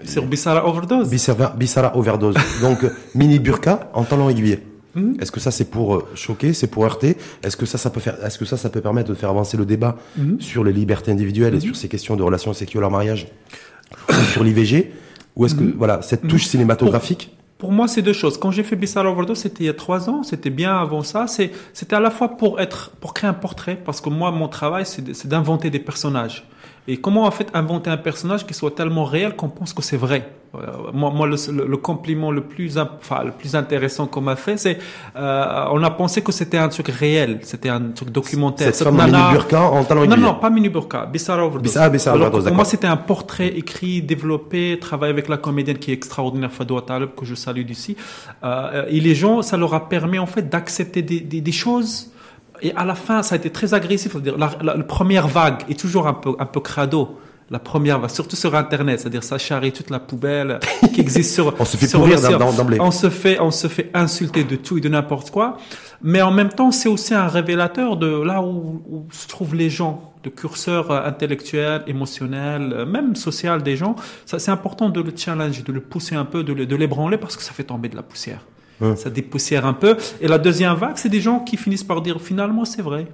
Sur Bissara overdose. Bissara, overdose. Donc mini burqa en talon aiguillé. Mhm. Est-ce que ça c'est pour choquer, c'est pour heurter? Est-ce que ça ça peut faire est-ce que ça ça peut permettre de faire avancer le débat sur les libertés individuelles et sur ces questions de relations sexuelles en mariage sur l'IVG ou est-ce que, mm. voilà, cette touche mm. cinématographique pour, moi, c'est deux choses. Quand j'ai fait Bissar Overdose, c'était il y a trois ans, c'était bien avant ça. C'était à la fois pour être, pour créer un portrait, parce que moi, mon travail, c'est d'inventer des personnages. Et comment en fait inventer un personnage qui soit tellement réel qu'on pense que c'est vrai? Moi, moi le, le, compliment le plus, enfin, le plus intéressant qu'on m'a fait, c'est euh, on a pensé que c'était un truc réel, c'était un truc documentaire. Cette, femme mini burqa en talent Non, non, pas mini burqa, Bissara Overdose. Bissara, Bissara Overdose, Pour moi, c'était un portrait écrit, développé, travaillé avec la comédienne qui est extraordinaire, Fadoua Taleb, que je salue d'ici. Euh, et les gens, ça leur a permis en fait d'accepter des, des, des choses et à la fin, ça a été très agressif. La, la, première vague est toujours un peu, un peu crado. La première vague, surtout sur Internet, c'est-à-dire ça charrie toute la poubelle qui existe sur. on se fait sur pourrir d'emblée. On se fait, on se fait insulter de tout et de n'importe quoi. Mais en même temps, c'est aussi un révélateur de là où, où se trouvent les gens, de curseur intellectuel, émotionnel, même social des gens. Ça, c'est important de le challenger, de le pousser un peu, de, le, de l'ébranler parce que ça fait tomber de la poussière. Ça dépoussière un peu. Et la deuxième vague, c'est des gens qui finissent par dire finalement c'est vrai.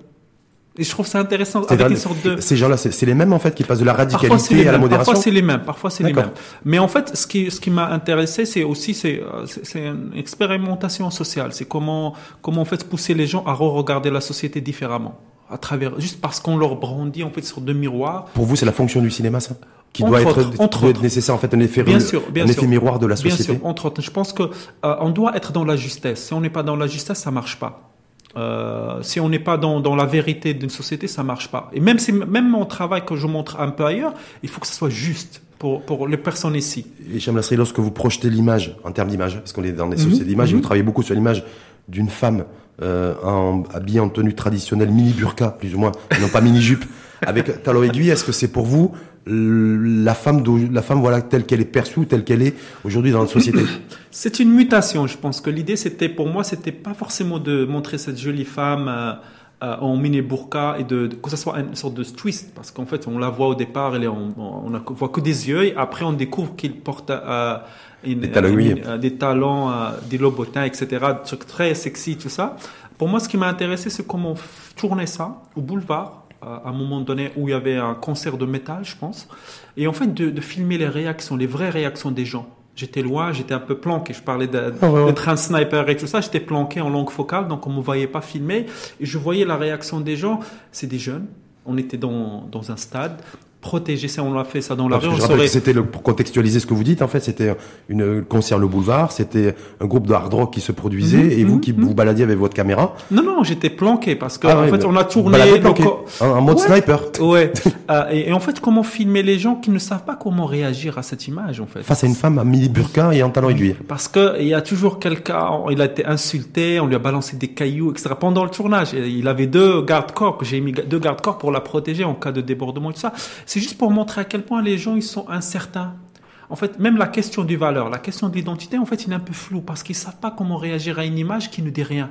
Et je trouve ça intéressant avec une sorte de... Ces gens-là, c'est les mêmes en fait qui passent de la radicalité à la modération. Parfois c'est les mêmes, parfois c'est les mêmes. Mais en fait, ce qui ce qui m'a intéressé, c'est aussi c'est c'est une expérimentation sociale. C'est comment comment en fait pousser les gens à re-regarder la société différemment à travers juste parce qu'on leur brandit en fait sur deux miroirs. Pour vous, c'est la fonction du cinéma, ça? Qui doit, être, doit être, nécessaire en fait un effet, bien sûr, bien un effet miroir de la société? Bien sûr, entre autres, je pense que euh, on doit être dans la justesse. Si on n'est pas dans la justesse, ça marche pas. Euh, si on n'est pas dans, dans la vérité d'une société, ça marche pas. Et même si même mon travail que je montre un peu ailleurs, il faut que ça soit juste pour, pour les personnes ici. Et Cham lorsque vous projetez l'image en termes d'image, parce qu'on est dans des mhm. sociétés d'image, et vous mhm. travaillez beaucoup sur l'image d'une femme euh, en, habillée en tenue traditionnelle, mini burqa plus ou moins, non pas mini jupe, avec talon aiguille. Est-ce que c'est pour vous la femme, la femme voilà telle qu'elle est perçue, telle qu'elle est aujourd'hui dans la société C'est une mutation. Je pense que l'idée, c'était pour moi, c'était pas forcément de montrer cette jolie femme. Euh, euh, en mini burqa et de, que ça soit une sorte de twist parce qu'en fait on la voit au départ elle on, on, voit que des yeux et après on découvre qu'il porte euh, des talons, des, talons des lobotins etc truc très sexy tout ça pour moi ce qui m'a intéressé c'est comment tourner ça au boulevard à un moment donné où il y avait un concert de métal, je pense. Et en fait, de, filmer les réactions, les vraies réactions des gens. J'étais loin, j'étais un peu planqué. Je parlais ah d'être un sniper et tout ça. J'étais planqué en langue focale, donc on me voyait pas filmer. Et je voyais la réaction des gens. C'est des jeunes. On était dans, dans un stade protéger ça. On a fait ça dans la rue. C'était pour contextualiser ce que vous dites. En fait, c'était une concert le boulevard. C'était un groupe de hard rock qui se produisait mhm, et vous mhm, qui vous mhm. baladiez avec votre caméra. Non, non, j'étais planqué parce que ah en fait, on a tourné en, mode sniper. Ouais. Euh, et, en fait, comment filmer les gens qui ne savent pas comment réagir à cette image en fait? Face à une femme à mini burqa et en talon aiguille. Parce que il y a toujours quelqu'un. Il a été insulté. On lui a balancé des cailloux, etc. Pendant le tournage, il avait deux gardes-corps que j'ai mis deux gardes-corps pour la protéger en cas de débordement et tout ça. C'est juste pour montrer à quel point les gens ils sont incertains. En fait, même la question du valeur, la question de l'identité, en fait, il est un peu flou parce qu'ils savent pas comment réagir à une image qui ne dit rien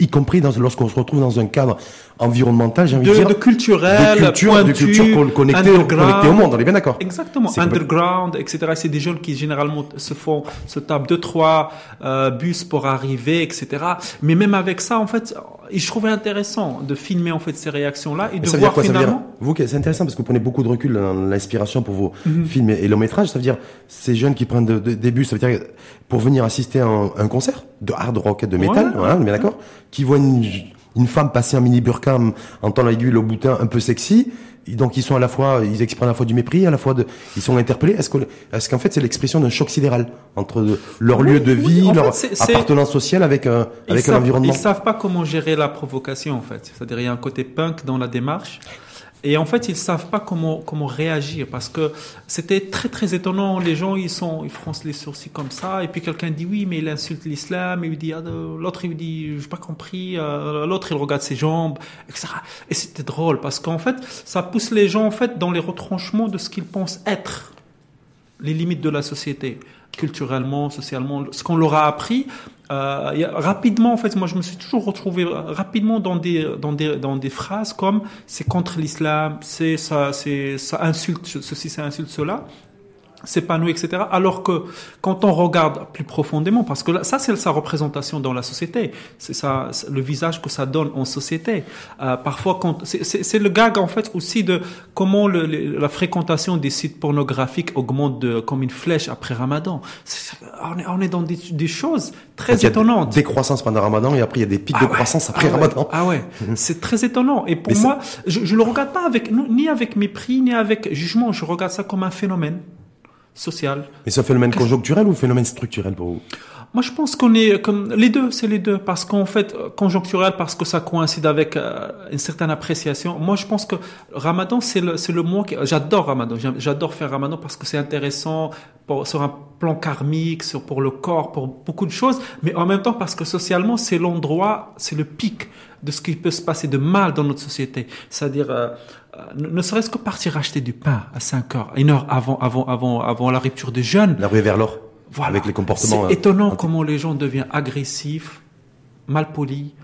y compris lorsqu'on se retrouve dans un cadre environnemental, j'ai envie de, de, dire. De culturel, de culture, de culture connectée, au monde, on est bien d'accord. Exactement, underground, etc. C'est des jeunes qui généralement se font, se tapent deux, trois euh, bus pour arriver, etc. Mais même avec ça, en fait, je trouvais intéressant de filmer en fait ces réactions-là et de voir quoi, finalement. vous, c'est intéressant parce que vous prenez beaucoup de recul dans l'inspiration pour vos mhm. films et, long métrage. Ça veut dire ces jeunes qui prennent des bus, ça veut dire pour venir assister à un, concert? De hard rock, de métal, voilà, mais d'accord, qui voient une, une femme passer en mini burqa en temps l'aiguille au boutin un peu sexy. Donc ils sont à la fois, ils expriment à la fois du mépris, à la fois de, ils sont interpellés. Est-ce que, est-ce qu'en fait c'est l'expression d'un choc sidéral entre leur lieu de vie, leur appartenance sociale avec un, avec un environnement? Ils savent pas comment gérer la provocation en fait. C'est-à-dire il y a un côté punk dans la démarche. Et en fait, ils savent pas comment comment réagir parce que c'était très très étonnant. Les gens ils sont ils froncent les sourcils comme ça et puis quelqu'un dit oui mais il insulte l'islam et il dit ah, l'autre il dit j'ai pas compris euh, l'autre il regarde ses jambes etc. Et c'était drôle parce qu'en fait ça pousse les gens en fait dans les retranchements de ce qu'ils pensent être les limites de la société culturellement, socialement, ce qu'on leur a appris. Euh, rapidement, en fait, moi, je me suis toujours retrouvé rapidement dans des dans des dans des phrases comme c'est contre l'islam, c'est ça, c'est ça insulte ceci, ça insulte cela. S'épanouit, etc. Alors que quand on regarde plus profondément, parce que ça c'est sa représentation dans la société, c'est ça le visage que ça donne en société. Euh, parfois, quand c'est le gag en fait aussi de comment le, la fréquentation des sites pornographiques augmente de, comme une flèche après Ramadan. on, est, on est dans des, des choses très étonnantes. Des croissances pendant Ramadan et après il y a des pics de ah croissance après ah Ramadan. Ah ouais, c'est très étonnant. Et pour moi, je, je le regarde pas avec ni avec mépris ni avec jugement. Je regarde ça comme un phénomène social. Mais c'est un phénomène conjoncturel ou un phénomène structurel pour vous? Moi, je pense qu'on est comme les deux, c'est les deux, parce qu'en fait, conjoncturel, parce que ça coïncide avec euh, une certaine appréciation. Moi, je pense que Ramadan, c'est le, c'est le mois qui, j'adore Ramadan, j'adore faire Ramadan parce que c'est intéressant pour, sur un plan karmique, sur, pour le corps, pour beaucoup de choses, mais en même temps parce que socialement, c'est l'endroit, c'est le pic de ce qui peut se passer de mal dans notre société. C'est-à-dire, euh, ne serait-ce que partir acheter du pain à 5 heures, une heure avant, avant, avant, avant la rupture des jeunes. La rue vers l'or. Voilà. Avec les comportements. C'est étonnant comment les gens deviennent agressifs, malpolis.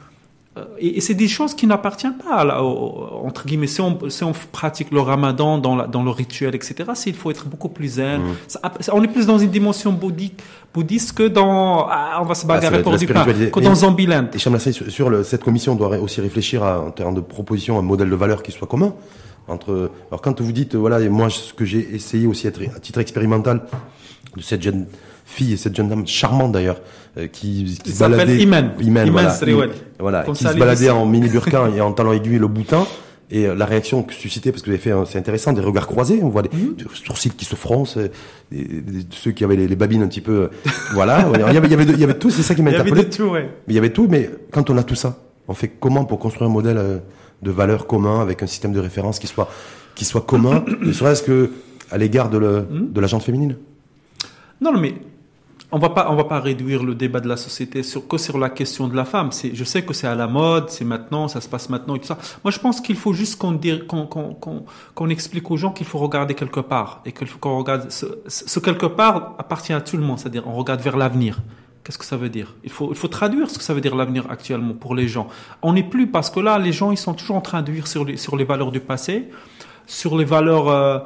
Euh, et, c'est des choses qui n'appartiennent pas, entre guillemets, si on, si on, pratique le ramadan dans, la, dans le rituel, etc., il faut être beaucoup plus zen. Mmh. on est plus dans une dimension bouddhique, bouddhiste que dans, ah, on va se bagarrer ah, pour du pain, que dans Zombieland. Et Chamlassé, sur, le, cette commission doit aussi réfléchir à, en termes de proposition, un modèle de valeur qui soit commun. Entre, alors quand vous dites, voilà, moi, ce que j'ai essayé aussi à titre expérimental de cette jeune fille, cette jeune dame charmante d'ailleurs, euh, qui, qui se baladait, Iman, Iman, voilà, voilà qui se baladait en mini burqa et en talon aiguille le boutin. Et euh, la réaction que suscitait, parce que vous avez fait, c'est intéressant, des regards croisés, on voit des, mhm. sourcils qui se froncent, ceux qui avaient les, babines un petit peu, voilà. il, y avait, il, y avait il y avait tout, c'est ça qui m'a interpellé. Il y avait tout, ouais. Mais il y avait tout, mais quand on a tout ça, on fait comment pour construire un modèle euh, de valeurs commun avec un système de référence qui soit, qui soit commun, ne serait-ce que à l'égard de, le, mhm. de la gente féminine? Non, mais on va pas, on va pas réduire le débat de la société que sur la question de la femme. C'est, je sais que c'est à la mode, c'est maintenant, ça se passe maintenant et tout ça. Moi, je pense qu'il faut juste qu'on qu'on, qu'on, qu'on, explique aux gens qu'il faut regarder quelque part et qu'on regarde ce, quelque part appartient à tout le monde. C'est-à-dire, on regarde vers l'avenir. Qu'est-ce que ça veut dire? Il faut, il faut traduire ce que ça veut dire l'avenir actuellement pour les gens. On n'est plus parce que là, les gens, ils sont toujours en train de vivre sur les, sur les valeurs du passé, sur les valeurs euh,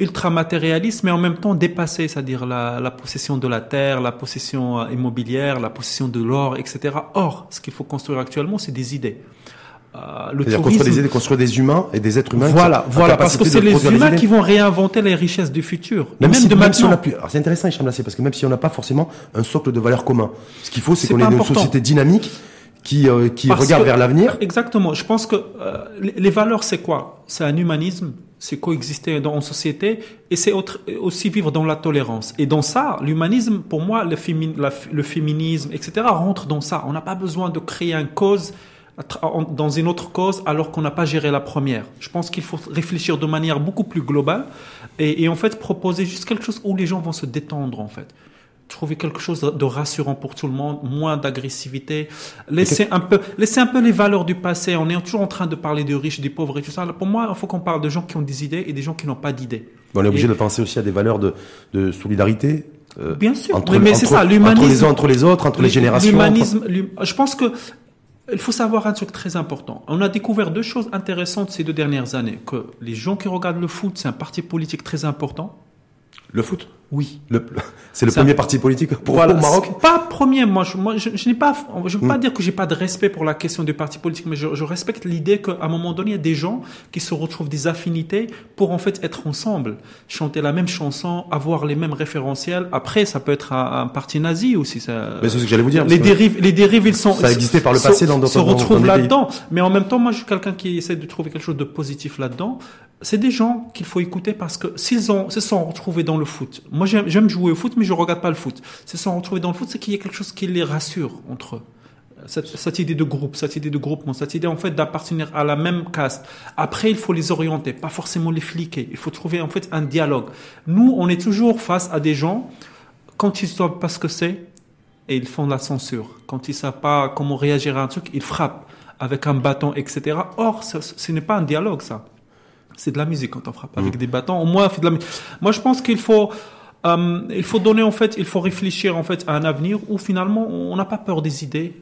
ultra matérialiste, mais en même temps dépassé, c'est-à-dire la, la, possession de la terre, la possession euh, immobilière, la possession de l'or, etc. Or, ce qu'il faut construire actuellement, c'est des idées. Euh, le tourisme... construire des idées, construire des humains et des êtres humains. Voilà, voilà, parce que c'est les humains qui vont réinventer les richesses du futur. Même, si, de même si on a pu... Alors c'est intéressant, Hicham parce que même si on n'a pas forcément un socle de valeurs commun, ce qu'il faut, c'est qu'on ait une société dynamique qui, euh, qui regarde vers l'avenir. Exactement. Je pense que euh, les valeurs, c'est quoi? C'est un humanisme, c'est coexister dans société et c'est aussi vivre dans la tolérance. Et dans ça, l'humanisme, pour moi, le, le féminisme, etc., rentre dans ça. On n'a pas besoin de créer une cause dans une autre cause alors qu'on n'a pas géré la première. Je pense qu'il faut réfléchir de manière beaucoup plus globale et, et, en fait proposer juste quelque chose où les gens vont se détendre en fait trouver quelque chose de rassurant pour tout le monde, moins d'agressivité, laisser un peu, laisser un peu les valeurs du passé. On est toujours en train de parler des riches, des pauvres et tout ça. Pour moi, il faut qu'on parle de gens qui ont des idées et des gens qui n'ont pas d'idées. on est obligé de penser aussi à des valeurs de, de solidarité. Euh, Bien sûr, entre, mais, c'est ça, l'humanisme. Entre les uns, entre les autres, entre les générations. L'humanisme, je pense que il faut savoir un truc très important. On a découvert deux choses intéressantes ces deux dernières années. Que les gens qui regardent le foot, c'est un parti politique très important. Le foot? Oui. C'est le premier parti politique pour, le Maroc Pas premier, moi je, moi, je, n'ai pas, je veux pas hmm. dire que j'ai pas de respect pour la question du parti politique, mais je, je respecte l'idée qu'à un moment donné, il y a des gens qui se retrouvent des affinités pour en fait être ensemble, chanter la même chanson, avoir les mêmes référentiels. Après, ça peut être un, parti nazi aussi. Ça, mais c'est ce que j'allais vous dire. Les dérives, les dérives, ils sont. Ça existait par le passé dans d'autres. Se retrouvent là-dedans. Mais en même temps, moi, je suis quelqu'un qui essaie de trouver quelque chose de positif là-dedans c'est des gens qu'il faut écouter parce que s'ils ont, se sont retrouvés dans le foot. Moi, j'aime jouer au foot, mais je regarde pas le foot. Se sont retrouvés dans le foot, c'est qu'il y a quelque chose qui les rassure entre eux. Cette, idée de groupe, cette idée de groupement, cette idée en fait d'appartenir à la même caste. Après, il faut les orienter, pas forcément les fliquer. Il faut trouver en fait un dialogue. Nous, on est toujours face à des gens quand ils savent pas ce que c'est et ils font la censure. Quand ils savent pas comment réagir à un truc, ils frappent avec un bâton, etc. Or, ce n'est pas un dialogue, ça c'est de la musique quand on frappe avec mm. des bâtons. Au moins, de la Moi, je pense qu'il faut, euh, il faut donner en fait, il faut réfléchir en fait à un avenir où finalement on n'a pas peur des idées,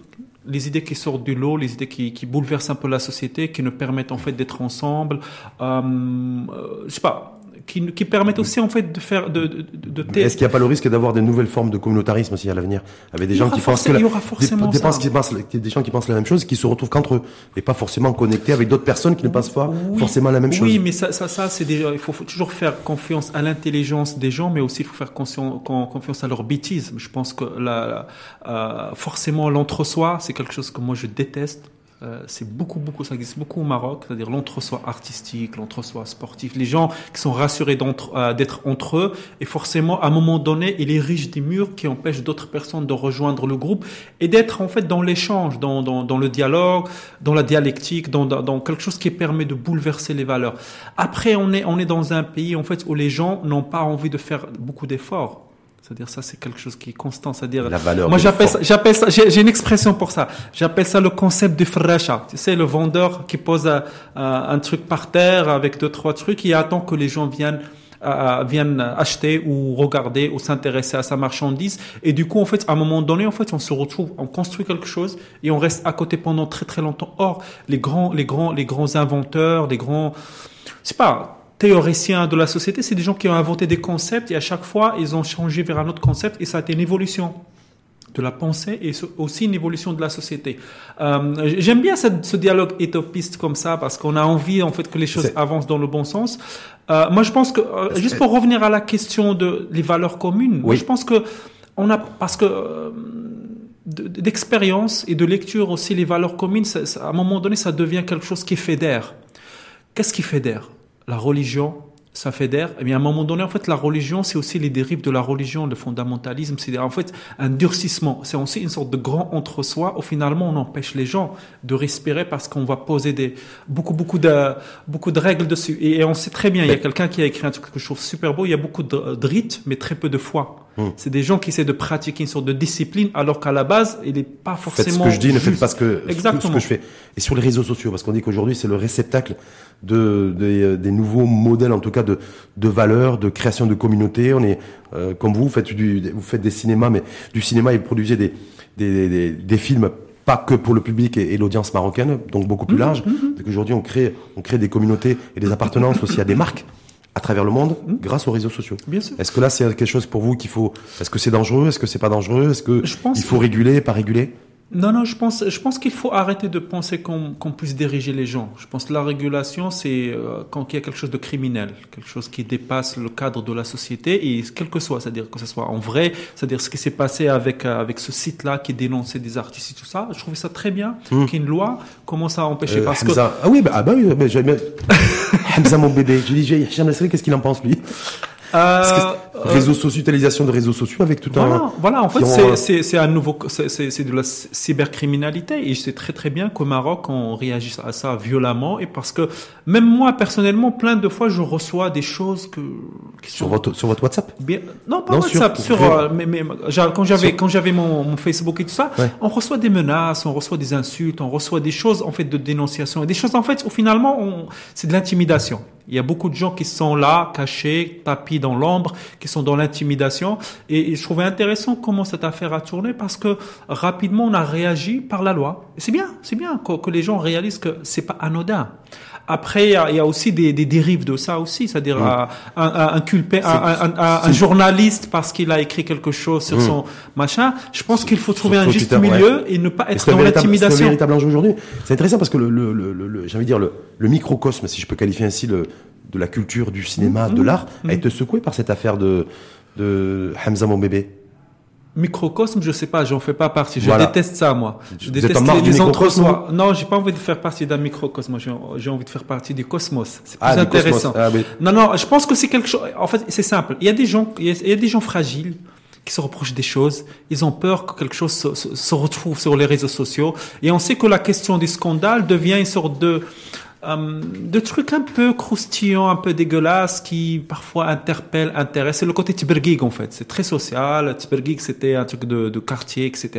les idées qui sortent du lot, les idées qui, bouleversent un peu la société, qui nous permettent en fait d'être ensemble. Euh, euh, je sais pas. Qui, qui permettent aussi en fait de faire de, de, de Est-ce qu'il n'y a pas le risque d'avoir des nouvelles formes de communautarisme aussi à l'avenir avec des gens qui pensent que il y aura forcément des, ça. Qui pensent, des gens qui pensent la même chose, qui se retrouvent qu'entre eux et pas forcément connectés avec d'autres personnes qui ne pensent pas forcément la même chose. Oui, mais ça, ça, ça c'est déjà il faut, faut, toujours faire confiance à l'intelligence des gens, mais aussi il faut faire confiance à leur bêtise. Je pense que la, euh, forcément l'entre-soi, c'est quelque chose que moi je déteste euh, c'est beaucoup, beaucoup, ça existe beaucoup au Maroc, c'est-à-dire l'entre-soi artistique, l'entre-soi sportif, les gens qui sont rassurés euh, d'être entre eux, et forcément, à un moment donné, il érige des murs qui empêchent d'autres personnes de rejoindre le groupe et d'être en fait dans l'échange, dans, dans, dans, le dialogue, dans la dialectique, dans, dans, quelque chose qui permet de bouleverser les valeurs. Après, on est, on est dans un pays en fait où les gens n'ont pas envie de faire beaucoup d'efforts. C'est-à-dire ça, c'est quelque chose qui est constant. C'est-à-dire la valeur. Moi, j'appelle ça, j'appelle ça, j'ai une expression pour ça. J'appelle ça le concept de fracha. Tu sais, le vendeur qui pose un, un, truc par terre avec deux trois trucs et attend que les gens viennent euh, viennent acheter ou regarder ou s'intéresser à sa marchandise. Et du coup, en fait, à un moment donné, en fait, on se retrouve, on construit quelque chose et on reste à côté pendant très très longtemps. Or, les grands, les grands, les grands inventeurs, les grands, c'est pas théoriciens de la société, c'est des gens qui ont inventé des concepts et à chaque fois, ils ont changé vers un autre concept et ça a été une évolution de la pensée et aussi une évolution de la société. Euh, J'aime bien ce, ce, dialogue étopiste comme ça parce qu'on a envie en fait que les choses avancent dans le bon sens. Euh, moi, je pense que euh, juste pour revenir à la question de les valeurs communes, oui. je pense que on a parce que d'expérience et de lecture aussi les valeurs communes, ça, ça, à un moment donné, ça devient quelque chose qui fédère. Qu'est-ce qui fédère? La religion, ça fédère. Et bien, à un moment donné, en fait, la religion, c'est aussi les dérives de la religion, le fondamentalisme. C'est en fait un durcissement. C'est aussi une sorte de grand entre-soi où finalement on empêche les gens de respirer parce qu'on va poser des, beaucoup, beaucoup de, beaucoup de règles dessus. Et, on sait très bien, il y a quelqu'un qui a écrit un truc que je trouve super beau. Il y a beaucoup de, de rites, mais très peu de foi. Hmm. C'est des gens qui essaient de pratiquer une sorte de discipline alors qu'à la base, il n'est pas forcément. Faites ce que je dis, juste. ne faites pas ce que, Exactement. ce que je fais. Et sur les réseaux sociaux, parce qu'on dit qu'aujourd'hui, c'est le réceptacle de, de, des nouveaux modèles, en tout cas, de, de valeurs, de création de communautés. On est, euh, comme vous, vous faites du, vous faites des cinémas, mais du cinéma, et vous produisez des, des, des, des films pas que pour le public et, et l'audience marocaine, donc beaucoup plus large. Mmh, mmh. Aujourd'hui, on crée, on crée des communautés et des appartenances aussi à des marques à travers le monde Mmh. grâce aux réseaux sociaux. Bien sûr. Est-ce que là c'est quelque chose pour vous qu'il faut Est-ce que c'est dangereux Est-ce que c'est pas dangereux Est-ce que Je pense il faut réguler, pas réguler? Non, non, je pense, je pense qu'il faut arrêter de penser qu'on qu'on puisse diriger les gens. Je pense que la régulation, c'est euh, quand il y a quelque chose de criminel, quelque chose qui dépasse le cadre de la société, et quel que soit, c'est-à-dire que ce soit en vrai, c'est-à-dire ce qui s'est passé avec, euh, avec ce site-là qui dénonçait des artistes et tout ça, je trouvais ça très bien Hmm. qu'une loi commence à empêcher. Euh, parce que. Ah oui, bah, ah bah oui, mais j'aime bien. Hamza mon bébé. Je dis, Hicham qu'est-ce qu'il en pense lui? Euh, euh, Réseaux sociaux, utilisation de réseaux sociaux avec tout Voilà, un. voilà. En fait, ont c'est- c'est un nouveau, c'est- de la cybercriminalité et je sais très très bien qu'au Maroc on réagit à ça violemment et parce que même moi personnellement, plein de fois je reçois des choses que qui Sur sont votre, sur votre WhatsApp? Bien, non pas Non, WhatsApp, sur- sur, euh, mais, mais quand j'avais quand j'avais mon, mon Facebook et tout ça, Ouais. on reçoit des menaces, on reçoit des insultes, on reçoit des choses en fait de dénonciation et des choses en fait où finalement on- c'est de l'intimidation. Il y a beaucoup de gens qui sont là, cachés, tapis dans l'ombre, qui sont dans l'intimidation. Et, je trouvais intéressant comment cette affaire a tourné parce que rapidement on a réagi par la loi. C'est bien, c'est bien que, que les gens réalisent que c'est pas anodin. Après, il y a, il y a aussi des, des dérives de ça aussi, c'est-à-dire Mm. un, un, un, inculper- un, journaliste parce qu'il a écrit quelque chose sur Mm. son machin. Je pense qu'il faut trouver sur un juste Twitter, ouais. milieu et ne pas être dans véritable- C'est un l'intimidation. véritable enjeu aujourd'hui. C'est intéressant parce que le, le, le, le- j'ai envie de dire le, le microcosme, si je peux qualifier ainsi le, de la culture, du cinéma, Mmh, de l'art, a été secoué par cette affaire de, de Hamza mon bébé. Microcosme, je sais pas, j'en fais pas partie. Je Voilà. déteste ça, moi. Je Vous déteste les, entre-soi. Non, j'ai pas envie de faire partie d'un microcosme. J'ai envie de faire partie du cosmos. C'est plus Ah, du intéressant. Ah, oui. Non, non, je pense que c'est quelque chose. En fait, c'est simple. Il y a des gens, il y a, il y a des gens fragiles qui se reprochent des choses. Ils ont peur que quelque chose se, se- se retrouve sur les réseaux sociaux. Et on sait que la question du scandale devient une sorte de euh, de trucs un peu croustillants, un peu dégueulasses, qui parfois interpellent, intéressent. C'est le côté Tibergig, en fait. C'est très social. Tibergig, c'était un truc de, quartier, etc.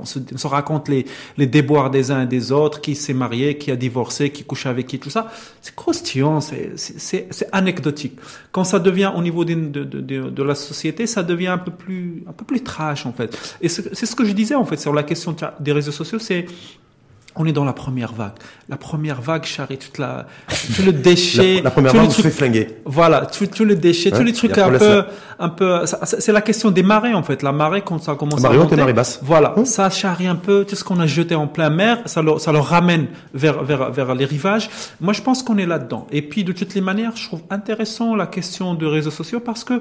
On se, on se raconte les, les déboires des uns et des autres, qui s'est marié, qui a divorcé, qui couche avec qui, tout ça. C'est croustillant, c'est- c'est c'est- anecdotique. Quand ça devient au niveau de, de, de, de la société, ça devient un peu plus, un peu plus trash, en fait. Et c'est c'est ce que je disais, en fait, sur la question des réseaux sociaux, c'est on est dans la première vague. La première vague charrie toute la, tout le déchet. La, la première vague, se fait flinguer. Voilà, tout, tout le déchet, tous les trucs un peu, un peu, c'est la question des marées, en fait. La marée, quand ça commence à monter. marée basse. Voilà. Hum. Ça charrie un peu tout ce qu'on a jeté en plein mer. Ça leur, ça leur ramène vers, vers, vers les rivages. Moi, je pense qu'on est là-dedans. Et puis, de toutes les manières, je trouve intéressant la question de réseaux sociaux parce que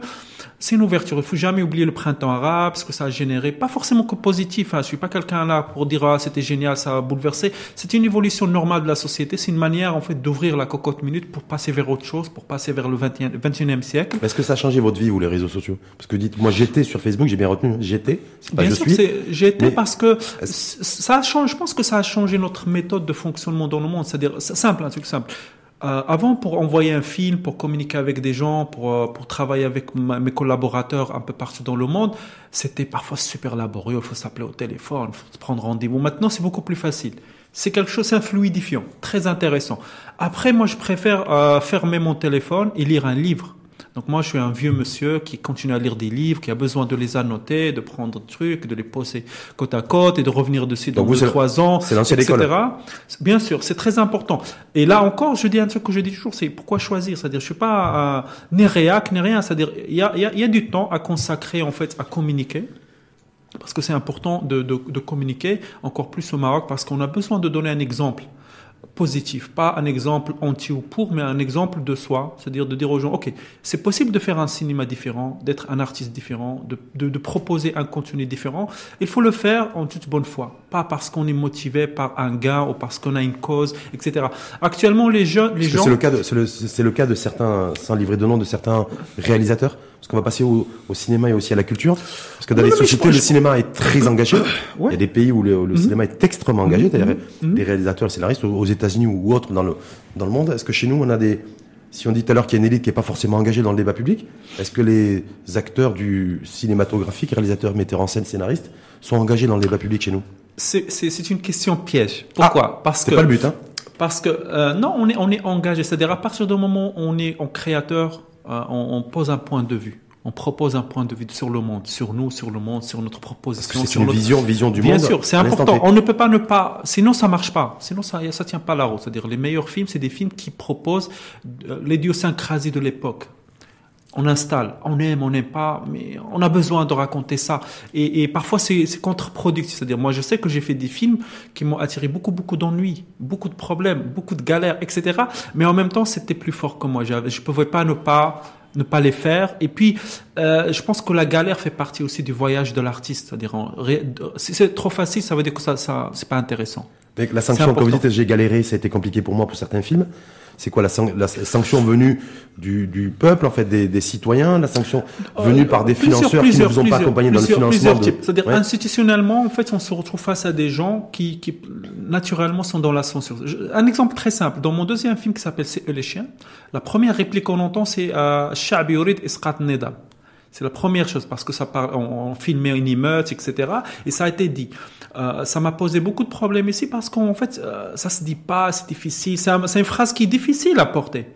c'est une ouverture. Il faut jamais oublier le printemps arabe, ce que ça a généré. Pas forcément que positif. Hein. Je suis pas quelqu'un là pour dire, ah, c'était génial, ça a bouleversé c'est une évolution normale de la société. C'est une manière, en fait, d'ouvrir la cocotte minute pour passer vers autre chose, pour passer vers le 21e siècle. Est-ce que ça a changé votre vie ou les réseaux sociaux? Parce que dites, moi j'étais sur Facebook, j'ai bien retenu, j'étais. Pas bien je sûr, suis. J'étais parce que ça a changé. Je pense que ça a changé notre méthode de fonctionnement dans le monde. C'est-à-dire, simple, un truc simple. Euh, avant, pour envoyer un film, pour communiquer avec des gens, pour, euh, pour travailler avec mes collaborateurs un peu partout dans le monde, c'était parfois super laborieux. Il faut s'appeler au téléphone, il faut prendre rendez-vous. Maintenant, c'est beaucoup plus facile. C'est quelque chose, c'est un fluidifiant, très intéressant. Après, moi, je préfère euh, fermer mon téléphone et lire un livre. Donc moi, je suis un vieux monsieur qui continue à lire des livres, qui a besoin de les annoter, de prendre des trucs, de les poser côte à côte et de revenir dessus dans deux, trois ans, etc. Bien sûr, c'est très important. Et là encore, je dis un truc que je dis toujours, c'est pourquoi choisir? C'est-à-dire, je suis pas euh, ni réac ni rien. C'est-à-dire, il y a, y, y a du temps à consacrer en fait à communiquer parce que c'est important de, de, communiquer encore plus au Maroc, parce qu'on a besoin de donner un exemple positif, pas un exemple anti ou pour, mais un exemple de soi, c'est-à-dire de dire aux gens, ok, c'est possible de faire un cinéma différent, d'être un artiste différent, de, de, de, proposer un contenu différent. Il faut le faire en toute bonne foi, pas parce qu'on est motivé par un gain ou parce qu'on a une cause, etc. Actuellement, les jeunes, les gens, c'est le cas de, c'est le, le, cas de certains, sans livrer de nom, de certains réalisateurs parce qu'on va passer au, au, cinéma et aussi à la culture? Parce que dans les sociétés, le cinéma est très engagé. Il y a des pays où le, le mhm. cinéma est extrêmement engagé, mhm. c'est-à-dire mhm. des réalisateurs et scénaristes aux États-Unis ou autres dans le, dans le monde. Est-ce que chez nous, on a des... Si on dit tout à l'heure qu'il y a une élite qui n'est pas forcément engagée dans le débat public, est-ce que les acteurs du cinématographique, réalisateurs, metteurs en scène, scénaristes, sont engagés dans le débat public chez nous? C'est une question piège. Pourquoi? Ah, Parce que... C'est pas le but, hein parce que euh, non, on est on est engagé. C'est-à-dire à partir du moment où on est en créateur, euh, on, pose un point de vue. On propose un point de vue sur le monde, sur nous, sur le monde, sur notre proposition. C'est une vision, vision du monde. Bien sûr, c'est important. On ne peut pas ne pas, sinon ça marche pas. Sinon ça, ça tient pas la route. C'est-à-dire les meilleurs films, c'est des films qui proposent euh, l'idiosyncrasie de l'époque on installe, on aime, on n'aime pas, mais on a besoin de raconter ça. Et, et parfois c'est contre-productif. C'est-à-dire, moi je sais que j'ai fait des films qui m'ont attiré beaucoup, beaucoup d'ennuis, beaucoup de problèmes, beaucoup de galères, etc. Mais en même temps, c'était plus fort que moi. Je ne pouvais pas ne pas ne pas les faire. Et puis, euh, je pense que la galère fait partie aussi du voyage de l'artiste. C'est-à-dire, si c'est trop facile, ça veut dire que ça, ça c'est pas intéressant. la sanction, comme vous dites, j'ai galéré, ça a été compliqué pour moi pour certains films c'est quoi la, la, sanction venue du, du, peuple, en fait, des, des citoyens, la sanction euh, venue par des financeurs qui ne vous ont pas accompagné dans le financement C'est-à-dire institutionnellement, en fait, on se retrouve face à des gens qui, qui naturellement sont dans la censure. Un exemple très simple. Dans mon deuxième film qui s'appelle C'est eux les chiens, la première réplique qu'on entend, c'est euh, Sha'bi Yurid Isqat Neda. C'est la première chose parce que ça parle, on, on filmait une émeute, etc. Et ça a été dit. Euh, ça m'a posé beaucoup de problèmes ici parce qu'en fait, euh, ça se dit pas, c'est difficile. C'est une phrase qui est difficile à porter.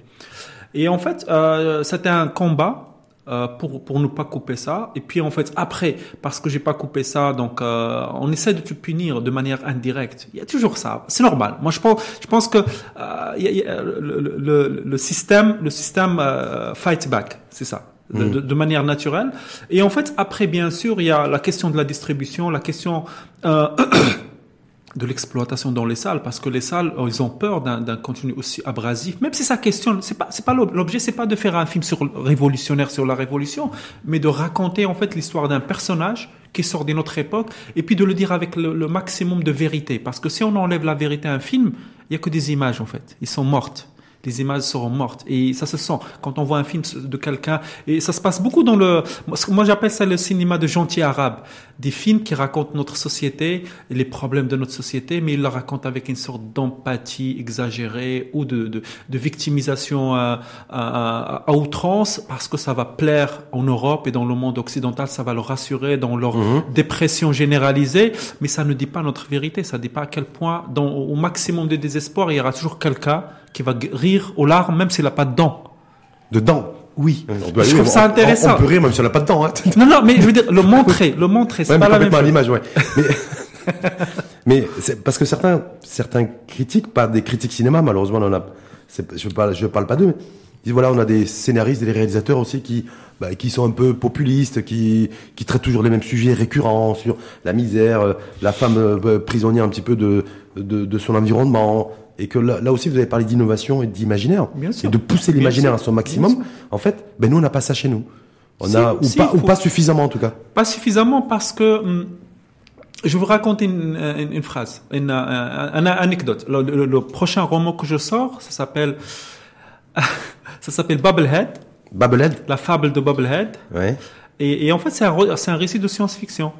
Et en fait, euh, c'était un combat euh, pour pour ne pas couper ça. Et puis en fait, après, parce que j'ai pas coupé ça, donc euh, on essaie de te punir de manière indirecte. Il y a toujours ça. C'est normal. Moi, je pense, je pense que y a, y a, le, le, le, système, le système fight back, c'est ça. Mm. de, manière naturelle. Et en fait, après, bien sûr, il y a la question de la distribution, la question euh, de l'exploitation dans les salles, parce que les salles, euh, ils ont peur d'un contenu aussi abrasif. Même si ça questionne, c'est pas, c'est pas l'objet, c'est pas de faire un film sur révolutionnaire sur la révolution, mais de raconter en fait l'histoire d'un personnage qui sort de notre époque, et puis de le dire avec le, le, maximum de vérité. Parce que si on enlève la vérité à un film, il y a que des images en fait, ils sont mortes les images seront mortes. Et ça se sent quand on voit un film de quelqu'un. Et ça se passe beaucoup dans le. Moi, j'appelle ça le cinéma de gentil arabe. Des films qui racontent notre société, les problèmes de notre société, mais ils le racontent avec une sorte d'empathie exagérée ou de, de, de victimisation à, à, à, outrance parce que ça va plaire en Europe et dans le monde occidental, ça va le rassurer dans leur mhm. dépression généralisée. Mais ça ne dit pas notre vérité. Ça ne dit pas à quel point, dans, au maximum de désespoir, il y aura toujours quelqu'un qui va rire aux larmes, même s'il n'a pas de dents. De dents oui, je trouve ça intéressant. On, peut rire même si on n'a pas de dents. Hein. Non, non, mais je veux dire, le montrer, le montrer, c'est pas la même chose. l'image, ouais. Mais... mais c'est parce que certains, certains critiques, pas des critiques cinéma, malheureusement, on en a, je parle, je parle pas d'eux, mais disent voilà, on a des scénaristes et des réalisateurs aussi qui, bah, qui sont un peu populistes, qui, qui traitent toujours les mêmes sujets récurrents sur la misère, euh, la femme euh, prisonnière un petit peu de, de, de son environnement, et que là, là, aussi vous avez parlé d'innovation et d'imaginaire et de pousser l'imaginaire à son maximum. En fait, ben nous on n'a pas ça chez nous. On a ou pas ou pas suffisamment en tout cas. Pas suffisamment parce que hum, je vous raconter une, une, phrase, une, une, anecdote. Le, prochain roman que je sors, ça s'appelle ça s'appelle Bubblehead. Bubblehead. La fable de Bubblehead. Ouais. Et, et en fait, c'est un, un récit de science-fiction.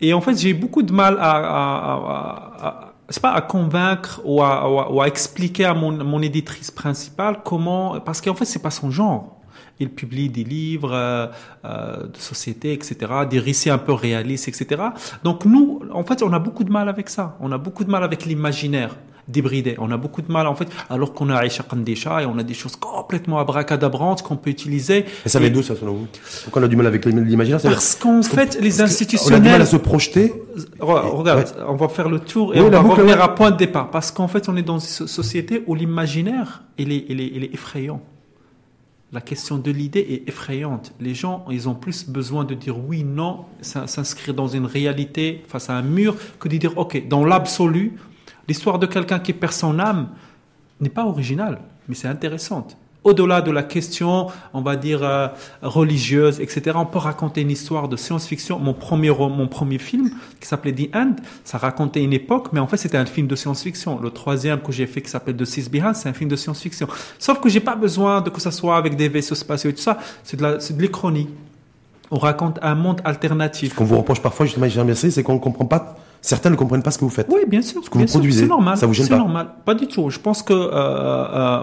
Et en fait, j'ai beaucoup de mal à, à, à c'est pas à convaincre ou à, ou à, expliquer à mon, mon éditrice principale comment, parce qu'en fait c'est pas son genre. Il publie des livres euh, euh, de société, etc., des récits un peu réalistes, etc. Donc nous, en fait, on a beaucoup de mal avec ça. On a beaucoup de mal avec l'imaginaire débridé. On a beaucoup de mal, en fait, alors qu'on a Aïcha Kandesha et on a des choses complètement abracadabrantes qu'on peut utiliser. Et ça vient d'où, ça, selon vous? Pourquoi on a du mal avec l'imaginaire? Parce qu'en fait, les institutionnels... On a du mal à se projeter. Regarde, on va faire le tour et on va revenir à point de départ. Parce qu'en fait, on est dans une société où l'imaginaire, il est, il, est, il est effrayant. La question de l'idée est effrayante. Les gens, ils ont plus besoin de dire oui, non, s'inscrire dans une réalité face à un mur que de dire ok, dans l'absolu, L'histoire de quelqu'un qui perd son âme n'est pas originale, mais c'est intéressante. Au-delà de la question, on va dire, euh, religieuse, etc., on peut raconter une histoire de science-fiction. Mon premier, mon premier film, qui s'appelait The End, ça racontait une époque, mais en fait, c'était un film de science-fiction. Le troisième que j'ai fait, qui s'appelle The Six Behind, c'est un film de science-fiction. Sauf que j'ai pas besoin de que ça soit avec des vaisseaux spatiaux et tout ça. C'est de l'échronie. On raconte un monde alternatif. Ce qu'on vous reproche parfois, justement, j'ai c'est qu'on ne comprend pas Certains ne comprennent pas ce que vous faites. Oui, bien sûr. Ce que vous produisez. C'est normal. Ça vous gêne pas C'est normal. Pas du tout. Je pense que euh, euh,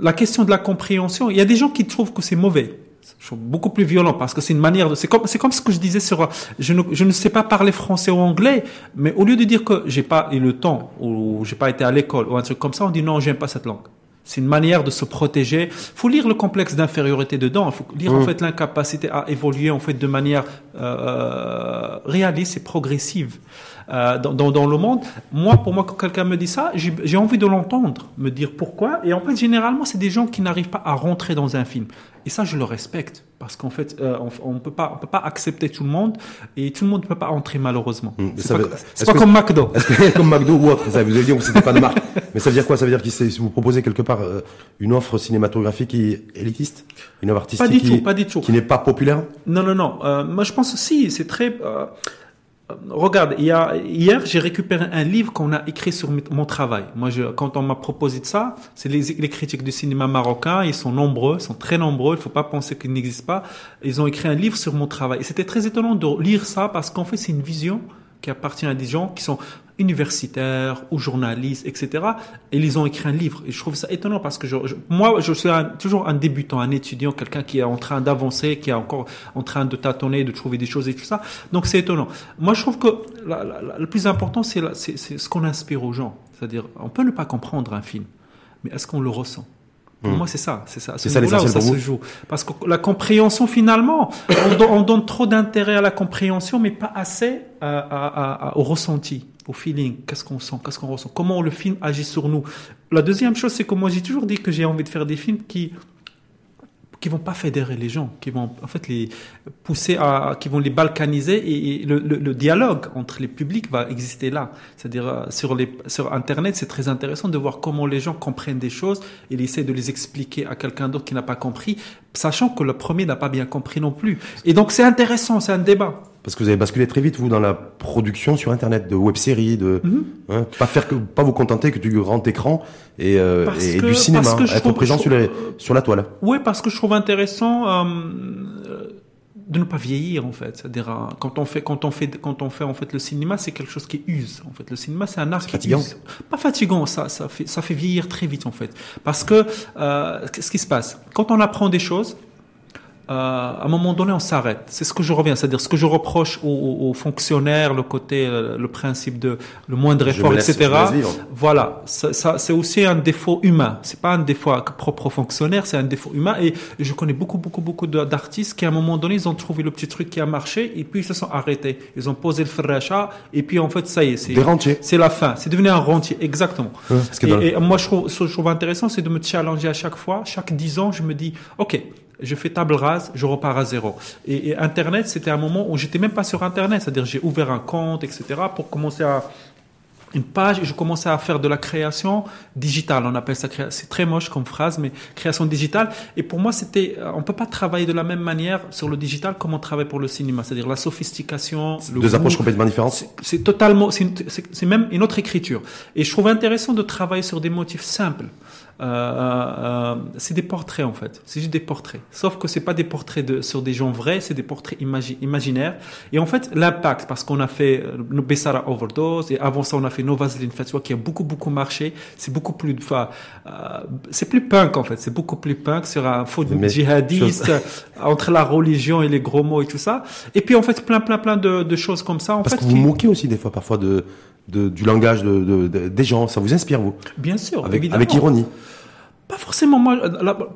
la question de la compréhension, il y a des gens qui trouvent que c'est mauvais. Je beaucoup plus violent parce que c'est une manière de. C'est comme c'est comme ce que je disais sur. Je ne je ne sais pas parler français ou anglais, mais au lieu de dire que j'ai pas eu le temps ou j'ai pas été à l'école ou un truc comme ça, on dit non, j'aime pas cette langue. C'est une manière de se protéger. faut lire le complexe d'infériorité dedans. Il faut lire en mmh. fait l'incapacité à évoluer en fait de manière euh, réaliste et progressive. Euh, dans, dans, dans, le monde. Moi, pour moi, quand quelqu'un me dit ça, j'ai envie de l'entendre, me dire pourquoi. Et en fait, généralement, c'est des gens qui n'arrivent pas à rentrer dans un film. Et ça, je le respecte parce qu'en fait, euh, on, ne peut pas, on peut pas accepter tout le monde et tout le monde ne peut pas entrer malheureusement. Mmh, c'est pas, comme McDo. comme McDo ou autre. Ça, vous avez dit que c'était pas de marque. Mais ça veut dire quoi? Ça veut dire que vous proposez quelque part euh, une offre cinématographique qui est élitiste, une offre artistique pas du qui, tout, pas du tout. qui n'est pas populaire? Non, non, non. Euh, moi, je pense aussi, c'est très regarde, hier, j'ai récupéré un livre qu'on a écrit sur mon travail. Moi, quand on m'a proposé de ça, c'est les, critiques du cinéma marocain. Ils sont nombreux, sont très nombreux. Il faut pas penser qu'ils n'existent pas. Ils ont écrit un livre sur mon travail. Et c'était très étonnant de lire ça parce qu'en fait, c'est une vision qui appartient à des gens qui sont universitaires ou journalistes, etc. Et ils ont écrit un livre. Et je trouve ça étonnant parce que je, moi, je suis toujours un débutant, un étudiant, quelqu'un qui est en train d'avancer, qui est encore en train de tâtonner, de trouver des choses et tout ça. Donc c'est étonnant. Moi, je trouve que le plus important, c'est ce qu'on inspire aux gens. C'est-à-dire, on peut ne pas comprendre un film, mais est-ce qu'on le ressent? Pour hmm. moi, c'est ça, c'est ça. C'est ça là où ça se joue. Parce que la compréhension, finalement, on, donne, trop d'intérêt à la compréhension, mais pas assez au ressenti au feeling, qu'est-ce qu'on sent, qu'est-ce qu'on ressent, comment le film agit sur nous. La deuxième chose, c'est que moi j'ai toujours dit que j'ai envie de faire des films qui qui vont pas fédérer les gens, qui vont en fait les pousser à, qui vont les balkaniser et, le, dialogue entre les publics va exister là. C'est-à-dire euh, sur les sur Internet, c'est très intéressant de voir comment les gens comprennent des choses et ils essaient de les expliquer à quelqu'un d'autre qui n'a pas compris, sachant que le premier n'a pas bien compris non plus. Et donc c'est intéressant, c'est un débat. Parce que vous avez basculé très vite vous dans la production sur Internet de web-séries, de mhm. hein, pas faire que pas vous contenter que du grand écran et, euh, et du cinéma, être présent sur, les, sur la toile. Oui, parce que je trouve intéressant euh, de ne pas vieillir en fait. C'est-à-dire euh, quand on fait quand on fait quand on fait en fait le cinéma, c'est quelque chose qui use. En fait, le cinéma c'est un art qui fatigant. Use. Pas fatigant, ça ça fait ça fait vieillir très vite en fait. Parce que euh, qu'est-ce qui se passe? Quand on apprend des choses euh, à un moment donné, on s'arrête. C'est ce que je reviens, c'est-à-dire ce que je reproche aux, fonctionnaires, le côté, euh, le principe de le moindre effort, etc. Voilà, ça, ça c'est aussi un défaut humain. C'est pas un défaut propre aux fonctionnaires, c'est un défaut humain. Et je connais beaucoup, beaucoup, beaucoup d'artistes qui, à un moment donné, ils ont trouvé le petit truc qui a marché et puis ils se sont arrêtés. Ils ont posé le ferracha et puis en fait, ça y est, c'est c'est la fin. C'est devenu un rentier, exactement. et, moi, je trouve, ce que je trouve intéressant, c'est de me challenger à chaque fois. Chaque dix ans, je me dis, ok, je fais table rase, je repars à zéro. Et, Internet, c'était un moment où j'étais même pas sur Internet, c'est-à-dire j'ai ouvert un compte, etc., pour commencer à une page et je commençais à faire de la création digitale. On appelle ça, c'est très moche comme phrase, mais création digitale. Et pour moi, c'était, euh, on peut pas travailler de la même manière sur le digital comme on travaille pour le cinéma. C'est-à-dire la sophistication. Deux approches complètement différentes. C'est totalement, c'est même une autre écriture. Et je trouve intéressant de travailler sur des motifs simples. Euh, euh, c'est des portraits en fait. C'est juste des portraits. Sauf que c'est pas des portraits de, sur des gens vrais, c'est des portraits imaginaires. Et en fait, l'impact, parce qu'on a fait euh, Bessara Overdose, et avant ça, on a fait No Vaseline Fatwa, qui a beaucoup, beaucoup marché. C'est beaucoup plus, enfin, euh, c'est plus punk en fait. C'est beaucoup plus punk sur un faux djihadiste, entre la religion et les gros mots et tout ça. Et puis en fait, plein, plein, plein de, de choses comme ça. En parce fait, que vous moquez aussi des fois, parfois, de, de du langage de, de, des gens. Ça vous inspire, vous? Bien sûr, avec, avec ironie. Pas forcément. Moi,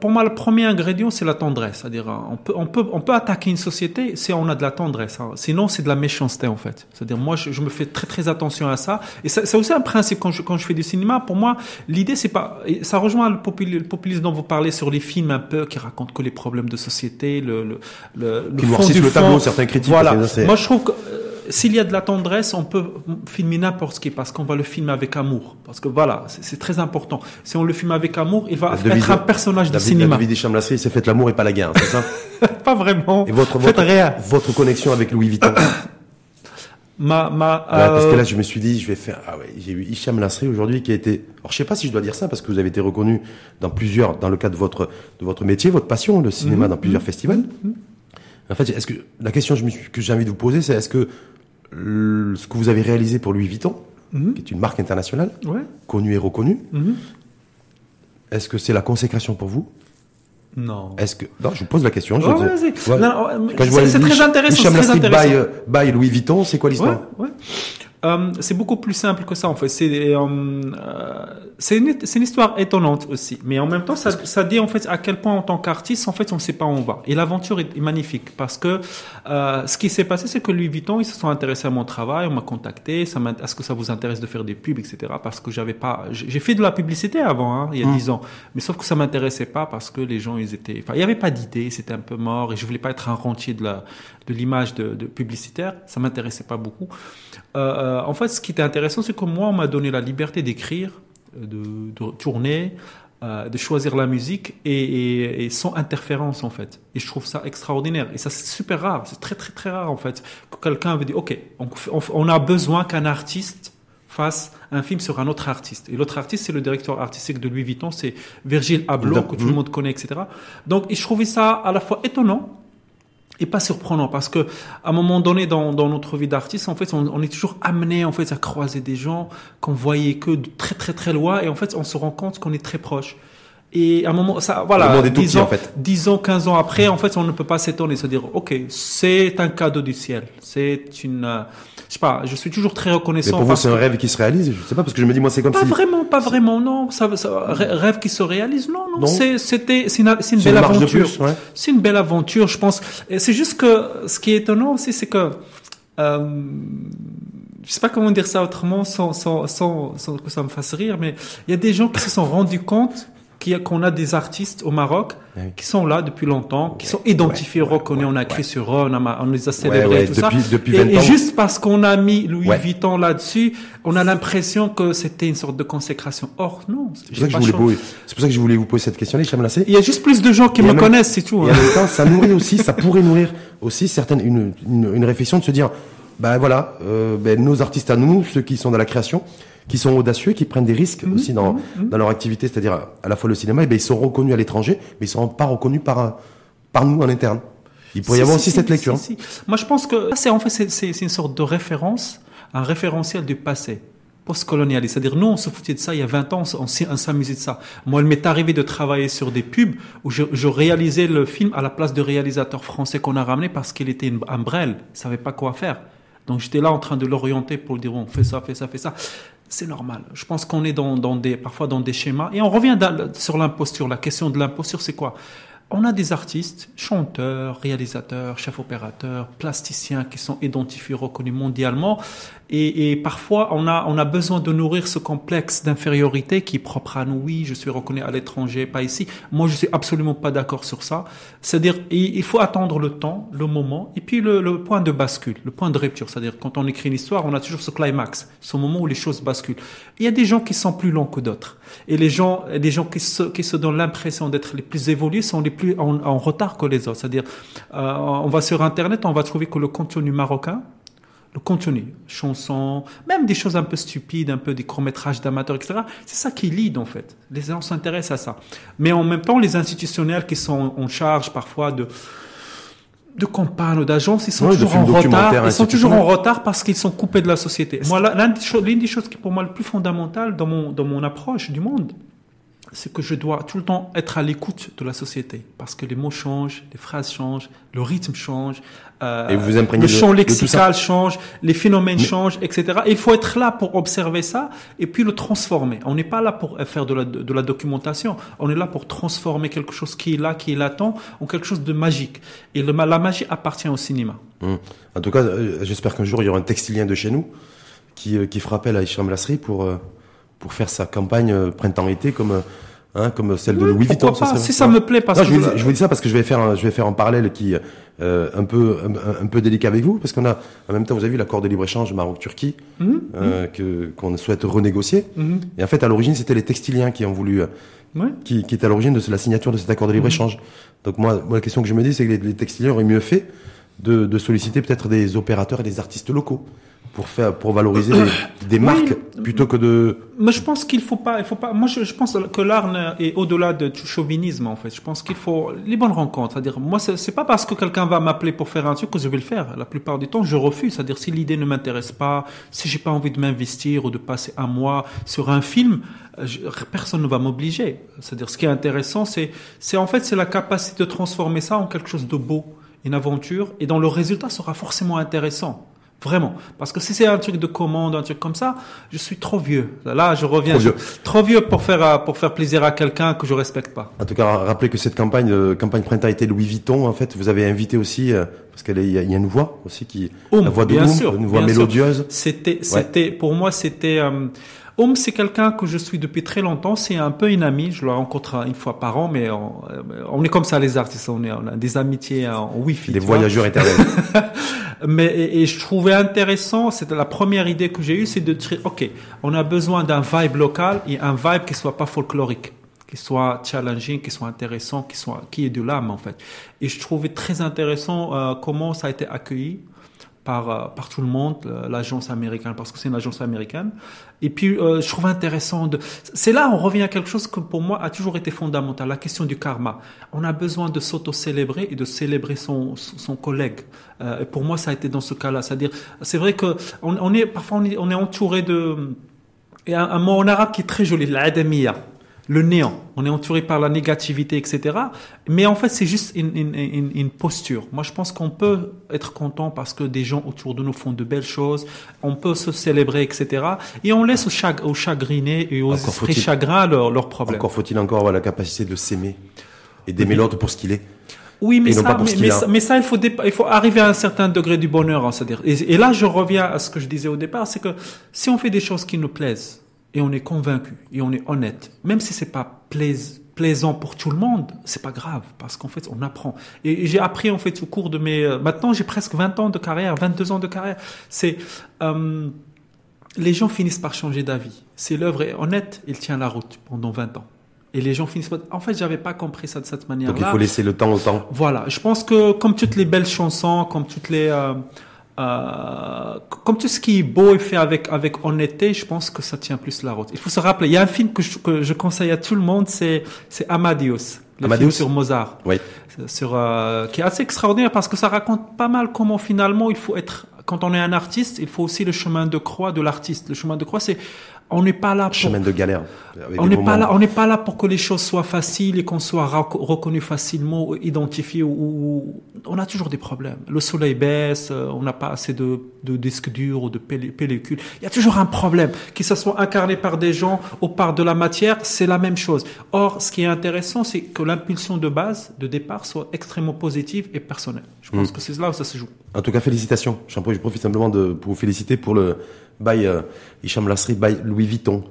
pour moi, le premier ingrédient, c'est la tendresse. C'est-à-dire, on peut, on peut, on peut attaquer une société si on a de la tendresse. Hein. Sinon, c'est de la méchanceté en fait. C'est-à-dire, moi, je, me fais très très attention à ça. Et c'est aussi un principe quand je quand je fais du cinéma. Pour moi, l'idée, c'est pas. Ça rejoint le, populisme dont vous parlez sur les films un peu qui racontent que les problèmes de société, le le le, le fond du le tableau, certains critiques. Voilà. Moi, je trouve que s'il y a de la tendresse, on peut filmer n'importe qui, parce qu'on va le filmer avec amour. Parce que voilà, c'est très important. Si on le filme avec amour, il va être un personnage de cinéma. David Deschamps il s'est fait l'amour et pas la guerre, c'est ça Pas vraiment. Et votre, votre, votre connexion avec Louis Vuitton Ma, ma, Parce que là, je me suis dit, je vais faire. Ah ouais, j'ai eu Hicham Lasri aujourd'hui qui a été. Alors, je sais pas si je dois dire ça parce que vous avez été reconnu dans plusieurs, dans le cadre de votre de votre métier, votre passion, le cinéma, mhm. dans plusieurs mhm. festivals. Mhm. En fait, est-ce que la question que j'ai envie de vous poser, c'est est-ce que ce que vous avez réalisé pour Louis Vuitton, mhm. qui est une marque internationale, connue et reconnue. Mhm. Est-ce que c'est la consécration pour vous? Non. Est-ce que non, je vous pose la question. c'est très intéressant. Très intéressant. By, Louis Vuitton, c'est quoi l'histoire? Euh, c'est beaucoup plus simple que ça en fait. C'est euh, euh c'est une, une, histoire étonnante aussi, mais en même temps ça, ça dit en fait à quel point en tant qu'artiste en fait on ne sait pas où on va. Et l'aventure est, magnifique parce que euh, ce qui s'est passé c'est que Louis Vuitton ils se sont intéressés à mon travail, on m'a contacté, est-ce que ça vous intéresse de faire des pubs etc. Parce que j'avais pas, j'ai fait de la publicité avant hein, il y a mmh. dix ans, mais sauf que ça m'intéressait pas parce que les gens ils étaient, enfin il y avait pas d'idée, c'était un peu mort et je voulais pas être un rentier de la de l'image de, de, publicitaire, ça m'intéressait pas beaucoup. Euh, euh, en fait, ce qui était intéressant, c'est que moi, on m'a donné la liberté d'écrire, de, de, tourner, euh, de choisir la musique et, et, sans interférence en fait. Et je trouve ça extraordinaire. Et ça c'est super rare, c'est très très très rare en fait que quelqu'un veut dire ok, on, on a besoin qu'un artiste fasse un film sur un autre artiste. Et l'autre artiste, c'est le directeur artistique de Louis Vuitton, c'est Virgile Abloh, que tout le monde connaît, etc. Donc, je trouvais ça à la fois étonnant, et pas surprenant parce que à un moment donné dans, dans notre vie d'artiste en fait on, on, est toujours amené en fait à croiser des gens qu'on voyait que de très très très loin et en fait on se rend compte qu'on est très proche et à un moment ça voilà dix ans, en fait. 10 ans 15 ans après en fait on ne peut pas s'étonner se dire ok c'est un cadeau du ciel c'est une euh, je sais pas, je suis toujours très reconnaissant. Mais pour vous, c'est un rêve qui se réalise Je sais pas, parce que je me dis, moi, c'est comme pas vraiment, pas vraiment, non. Ça, rêve qui se réalise, non, non. C'était, c'est une, une belle aventure. C'est une belle aventure, je pense. C'est juste que ce qui est étonnant aussi, c'est que euh, je sais pas comment dire ça autrement sans, sans, sans, sans que ça me fasse rire, mais il y a des gens qui se sont rendus compte qu'on a des artistes au Maroc qui sont là depuis longtemps, qui sont identifiés, reconnus, on a écrit sur eux, on, a, on les a célébrés, tout ça. et, juste parce qu'on a mis Louis Vuitton là-dessus, on a l'impression que c'était une sorte de consécration. Or, non. C'est pour, ça que je voulais vous poser cette question, les Il y a juste plus de gens qui me connaissent, c'est tout. Et en hein. même temps, ça nourrit aussi, ça pourrait nourrir aussi certaines, une, une, réflexion de se dire, ben voilà, euh, ben, nos artistes à nous, ceux qui sont dans la création, qui sont audacieux, qui prennent des risques mhm, aussi dans, mhm, mhm. dans leur activité, c'est-à-dire à la fois le cinéma, et ben ils sont reconnus à l'étranger, mais ils sont pas reconnus par, par nous en interne. Il pourrait y avoir aussi cette lecture. Moi, je pense que c'est en fait c'est une sorte de référence, un référentiel du passé. post-colonialiste. C'est-à-dire, nous, on se foutait de ça il y a 20 ans, on, s'amusait de ça. Moi, il m'est arrivé de travailler sur des pubs où je, je, réalisais le film à la place de réalisateur français qu'on a ramené parce qu'il était une, un brel, il savait pas quoi faire. Donc j'étais là en train de l'orienter pour lui dire, on fait ça, fait ça, fait ça. C'est normal. Je pense qu'on est dans, des, parfois dans des schémas. Et on revient sur l'imposture. La question de l'imposture, c'est quoi? On a des artistes, chanteurs, réalisateurs, chefs opérateurs, plasticiens qui sont identifiés, reconnus mondialement. Et, et, parfois, on a, on a besoin de nourrir ce complexe d'infériorité qui est propre à nous. Oui, je suis reconnu à l'étranger, pas ici. Moi, je suis absolument pas d'accord sur ça. C'est-à-dire, il faut attendre le temps, le moment, et puis le, le point de bascule, le point de rupture. C'est-à-dire, quand on écrit une histoire, on a toujours ce climax, ce moment où les choses basculent. Il y a des gens qui sont plus longs que d'autres. Et les gens, les gens qui se, donnent l'impression d'être les plus évolués sont les plus en, en retard que les autres. C'est-à-dire, euh, on va sur Internet, on va trouver que le contenu marocain, le contenu, chansons, même des choses un peu stupides, un peu des courts-métrages d'amateurs, etc. C'est ça qui lead, en fait. Les gens s'intéressent à ça. Mais en même temps, les institutionnels qui sont en charge parfois de, de campagne ou d'agence, ils sont toujours en retard. Ils sont toujours en retard parce qu'ils sont coupés de la société. Moi, l'une des choses qui est pour moi le plus fondamental dans mon, dans mon approche du monde, c'est que je dois tout le temps être à l'écoute de la société parce que les mots changent, les phrases changent, le rythme change, euh, et vous le champ lexical change, les phénomènes changent, etc. Et il faut être là pour observer ça et puis le transformer. On n'est pas là pour faire de la, de la documentation, on est là pour transformer quelque chose qui est là, qui est latent, en quelque chose de magique. Et le, la magie appartient au cinéma. Hum. En tout cas, euh, j'espère qu'un jour il y aura un textilien de chez nous qui, euh, qui fera appel à Hicham Lasserie pour, pour faire sa campagne printemps-été comme Hein, comme celle de Louis Vuitton. Ça si ça me plaît, parce que je, vous, je, vous, dis ça parce que je vais faire, un, je vais faire un parallèle qui euh, un peu un, peu délicat avec vous, parce qu'on a en même temps, vous avez vu l'accord de libre échange Maroc-Turquie mhm, euh, mhm. que qu'on souhaite renégocier. Mhm. Et en fait, à l'origine, c'était les textiliens qui ont voulu, euh, qui, qui étaient à l'origine de la signature de cet accord de libre échange. Donc moi, moi, la question que je me dis, c'est que les, les textiliens auraient mieux fait de, de solliciter peut-être des opérateurs et des artistes locaux pour faire pour valoriser des, marques plutôt que de mais je pense qu'il faut pas il faut pas moi je, je pense que l'art est au-delà de tout chauvinisme en fait. Je pense qu'il faut les bonnes rencontres. C'est-à-dire moi c'est pas parce que quelqu'un va m'appeler pour faire un truc que je vais le faire. La plupart du temps je refuse. C'est-à-dire si l'idée ne m'intéresse pas si j'ai pas envie de m'investir ou de passer un mois sur un film personne ne va m'obliger. C'est-à-dire ce qui est intéressant c'est c'est en fait c'est la capacité de transformer ça en quelque chose de beau une aventure et dont le résultat sera forcément intéressant Vraiment. Parce que si c'est un truc de commande, un truc comme ça, je suis trop vieux. Là, je reviens. Trop vieux, trop vieux pour faire, euh, pour faire plaisir à quelqu'un que je respecte pas. En tout cas, rappelez que cette campagne, euh, campagne printemps été Louis Vuitton, en fait, vous avez invité aussi, euh, parce qu'il y, a une voix aussi qui, la voix de bien sûr, une voix mélodieuse. C'était, c'était, pour moi, c'était, Om, c'est quelqu'un que je suis depuis très longtemps. C'est un peu une amie. Je le rencontre une fois par an, mais on, est comme ça les artistes. On, est, on a des amitiés en wifi. Des voyageurs éternels. mais et, je trouvais intéressant. C'était la première idée que j'ai eue, c'est de dire, ok, on a besoin d'un vibe local et un vibe qui soit pas folklorique qui soit challenging, qui soit intéressant, qui soit qui est de l'âme en fait. Et je trouvais très intéressant euh, comment ça a été accueilli par, euh, par tout le monde, euh, l'agence américaine, parce que c'est une agence américaine. Et puis, euh, je trouve intéressant de... C'est là, on revient à quelque chose que pour moi a toujours été fondamental, la question du karma. On a besoin de s'auto-célébrer et de célébrer son, son collègue. et pour moi, ça a été dans ce cas-là. C'est-à-dire, c'est vrai que on, on, est, parfois, on est, on est entouré de... Y a un, mot en arabe qui est très joli, l'adamiya le néant. On est entouré par la négativité, etc. Mais en fait, c'est juste une, une, une, une, posture. Moi, je pense qu'on peut être content parce que des gens autour de nous font de belles choses. On peut se célébrer, etc. Et on laisse aux, chag aux chagrinés et aux esprits chagrins leurs leur problèmes. Encore faut-il encore avoir la capacité de s'aimer et d'aimer l'autre pour ce qu'il est. Oui, mais ça, mais, ça, mais, ça, il faut, il faut arriver à un certain degré du bonheur, hein, c'est-à-dire. Et, et là, je reviens à ce que je disais au départ, c'est que si on fait des choses qui nous plaisent, et on est convaincu et on est honnête, même si c'est pas plaisant pour tout le monde, c'est pas grave parce qu'en fait on apprend. Et j'ai appris en fait au cours de mes euh, maintenant j'ai presque 20 ans de carrière, 22 ans de carrière. C'est euh, les gens finissent par changer d'avis. Si l'œuvre est honnête, il tient la route pendant 20 ans. Et les gens finissent par... En fait, j'avais pas compris ça de cette manière-là. Donc il faut laisser le temps au temps. Voilà. Je pense que comme toutes les belles chansons, comme toutes les... Euh, euh, comme tout ce qui est beau et fait avec avec honnêteté, je pense que ça tient plus la route. Il faut se rappeler, il y a un film que je, que je conseille à tout le monde, c'est c'est Amadeus, le Amadeus? film sur Mozart, oui. sur euh, qui est assez extraordinaire parce que ça raconte pas mal comment finalement il faut être quand on est un artiste, il faut aussi le chemin de croix de l'artiste. Le chemin de croix, c'est on n'est pas là pour chemin de galère. On n'est pas là, on n'est pas là pour que les choses soient faciles et qu'on soit reconnu facilement, identifié ou, on a toujours des problèmes. Le soleil baisse, euh, on n'a pas assez de, de disques durs ou de pellicules. Il y a toujours un problème. Que ce soit incarné par des gens ou par de la matière, c'est la même chose. Or, ce qui est intéressant, c'est que l'impulsion de base, de départ, soit extrêmement positive et personnelle. Je pense hmm. que c'est là où ça se joue. En tout cas, félicitations. Je profite simplement de, pour vous féliciter pour le by euh, Hicham Lasri, by Louis Vuitton.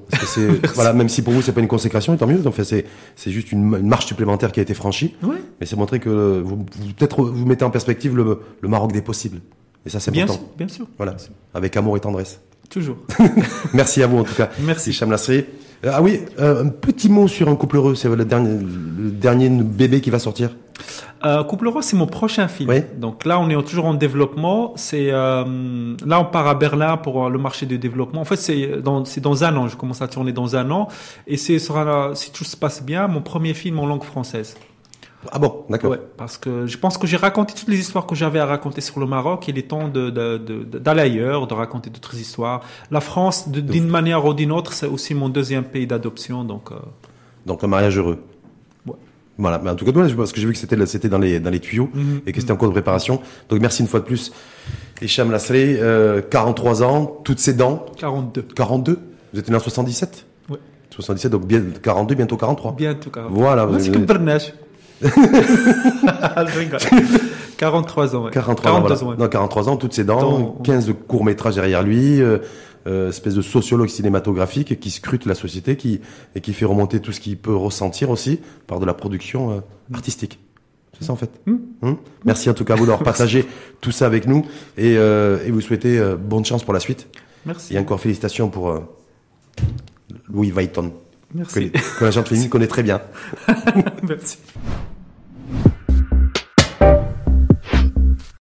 voilà, même si pour vous c'est pas une consécration, tant mieux. En fait, c'est c'est juste une, marche supplémentaire qui a été franchie. Oui. Mais c'est montrer que vous, peut-être vous mettez en perspective le, le Maroc des possibles. Et ça c'est important. Bien sûr. Voilà, avec amour et tendresse. Toujours. Merci à vous en tout cas. Merci. Hicham Lasri. Euh, ah oui, euh, un petit mot sur un couple heureux. C'est le dernier, le dernier bébé qui va sortir. Euh, Couple Roi, c'est mon prochain film. Donc là, on est toujours en développement. C'est euh, là, on part à Berlin pour le marché du développement. En fait, c'est dans c'est dans un an. Je commence à tourner dans un an, et c'est sera si tout se passe bien, mon premier film en langue française. Ah bon, d'accord. Ouais, parce que je pense que j'ai raconté toutes les histoires que j'avais à raconter sur le Maroc. Il est temps de, d'aller de, de, ailleurs, de raconter d'autres histoires. La France, d'une manière ou d'une autre, c'est aussi mon deuxième pays d'adoption. Donc, euh... donc un mariage heureux. Voilà, mais en tout cas, parce que j'ai vu que c'était c'était dans les dans les tuyaux mhm. et que c'était en cours de préparation. Donc merci une fois de plus, Hicham Lasré, euh, 43 ans, toutes ses dents. 42. 42. Vous êtes né en 77. Oui. 77, donc bien, 42, bientôt 43. Bientôt 43. Voilà. C'est que 43 ans. Ouais. 43 ans. Voilà. Non, 43 ans, toutes ses dents, 15 courts métrages derrière lui. Euh, euh, espèce de sociologue cinématographique qui scrute la société qui, et qui fait remonter tout ce qu'il peut ressentir aussi par de la production euh, artistique. C'est ça en fait. Hmm. Hmm. Merci en tout cas à vous d'avoir partagé tout ça avec nous et, euh, et vous souhaitez bonne chance pour la suite. Merci. Et encore félicitations pour Louis Vuitton. Merci. Que, que la gente féminine connaît très bien. Merci.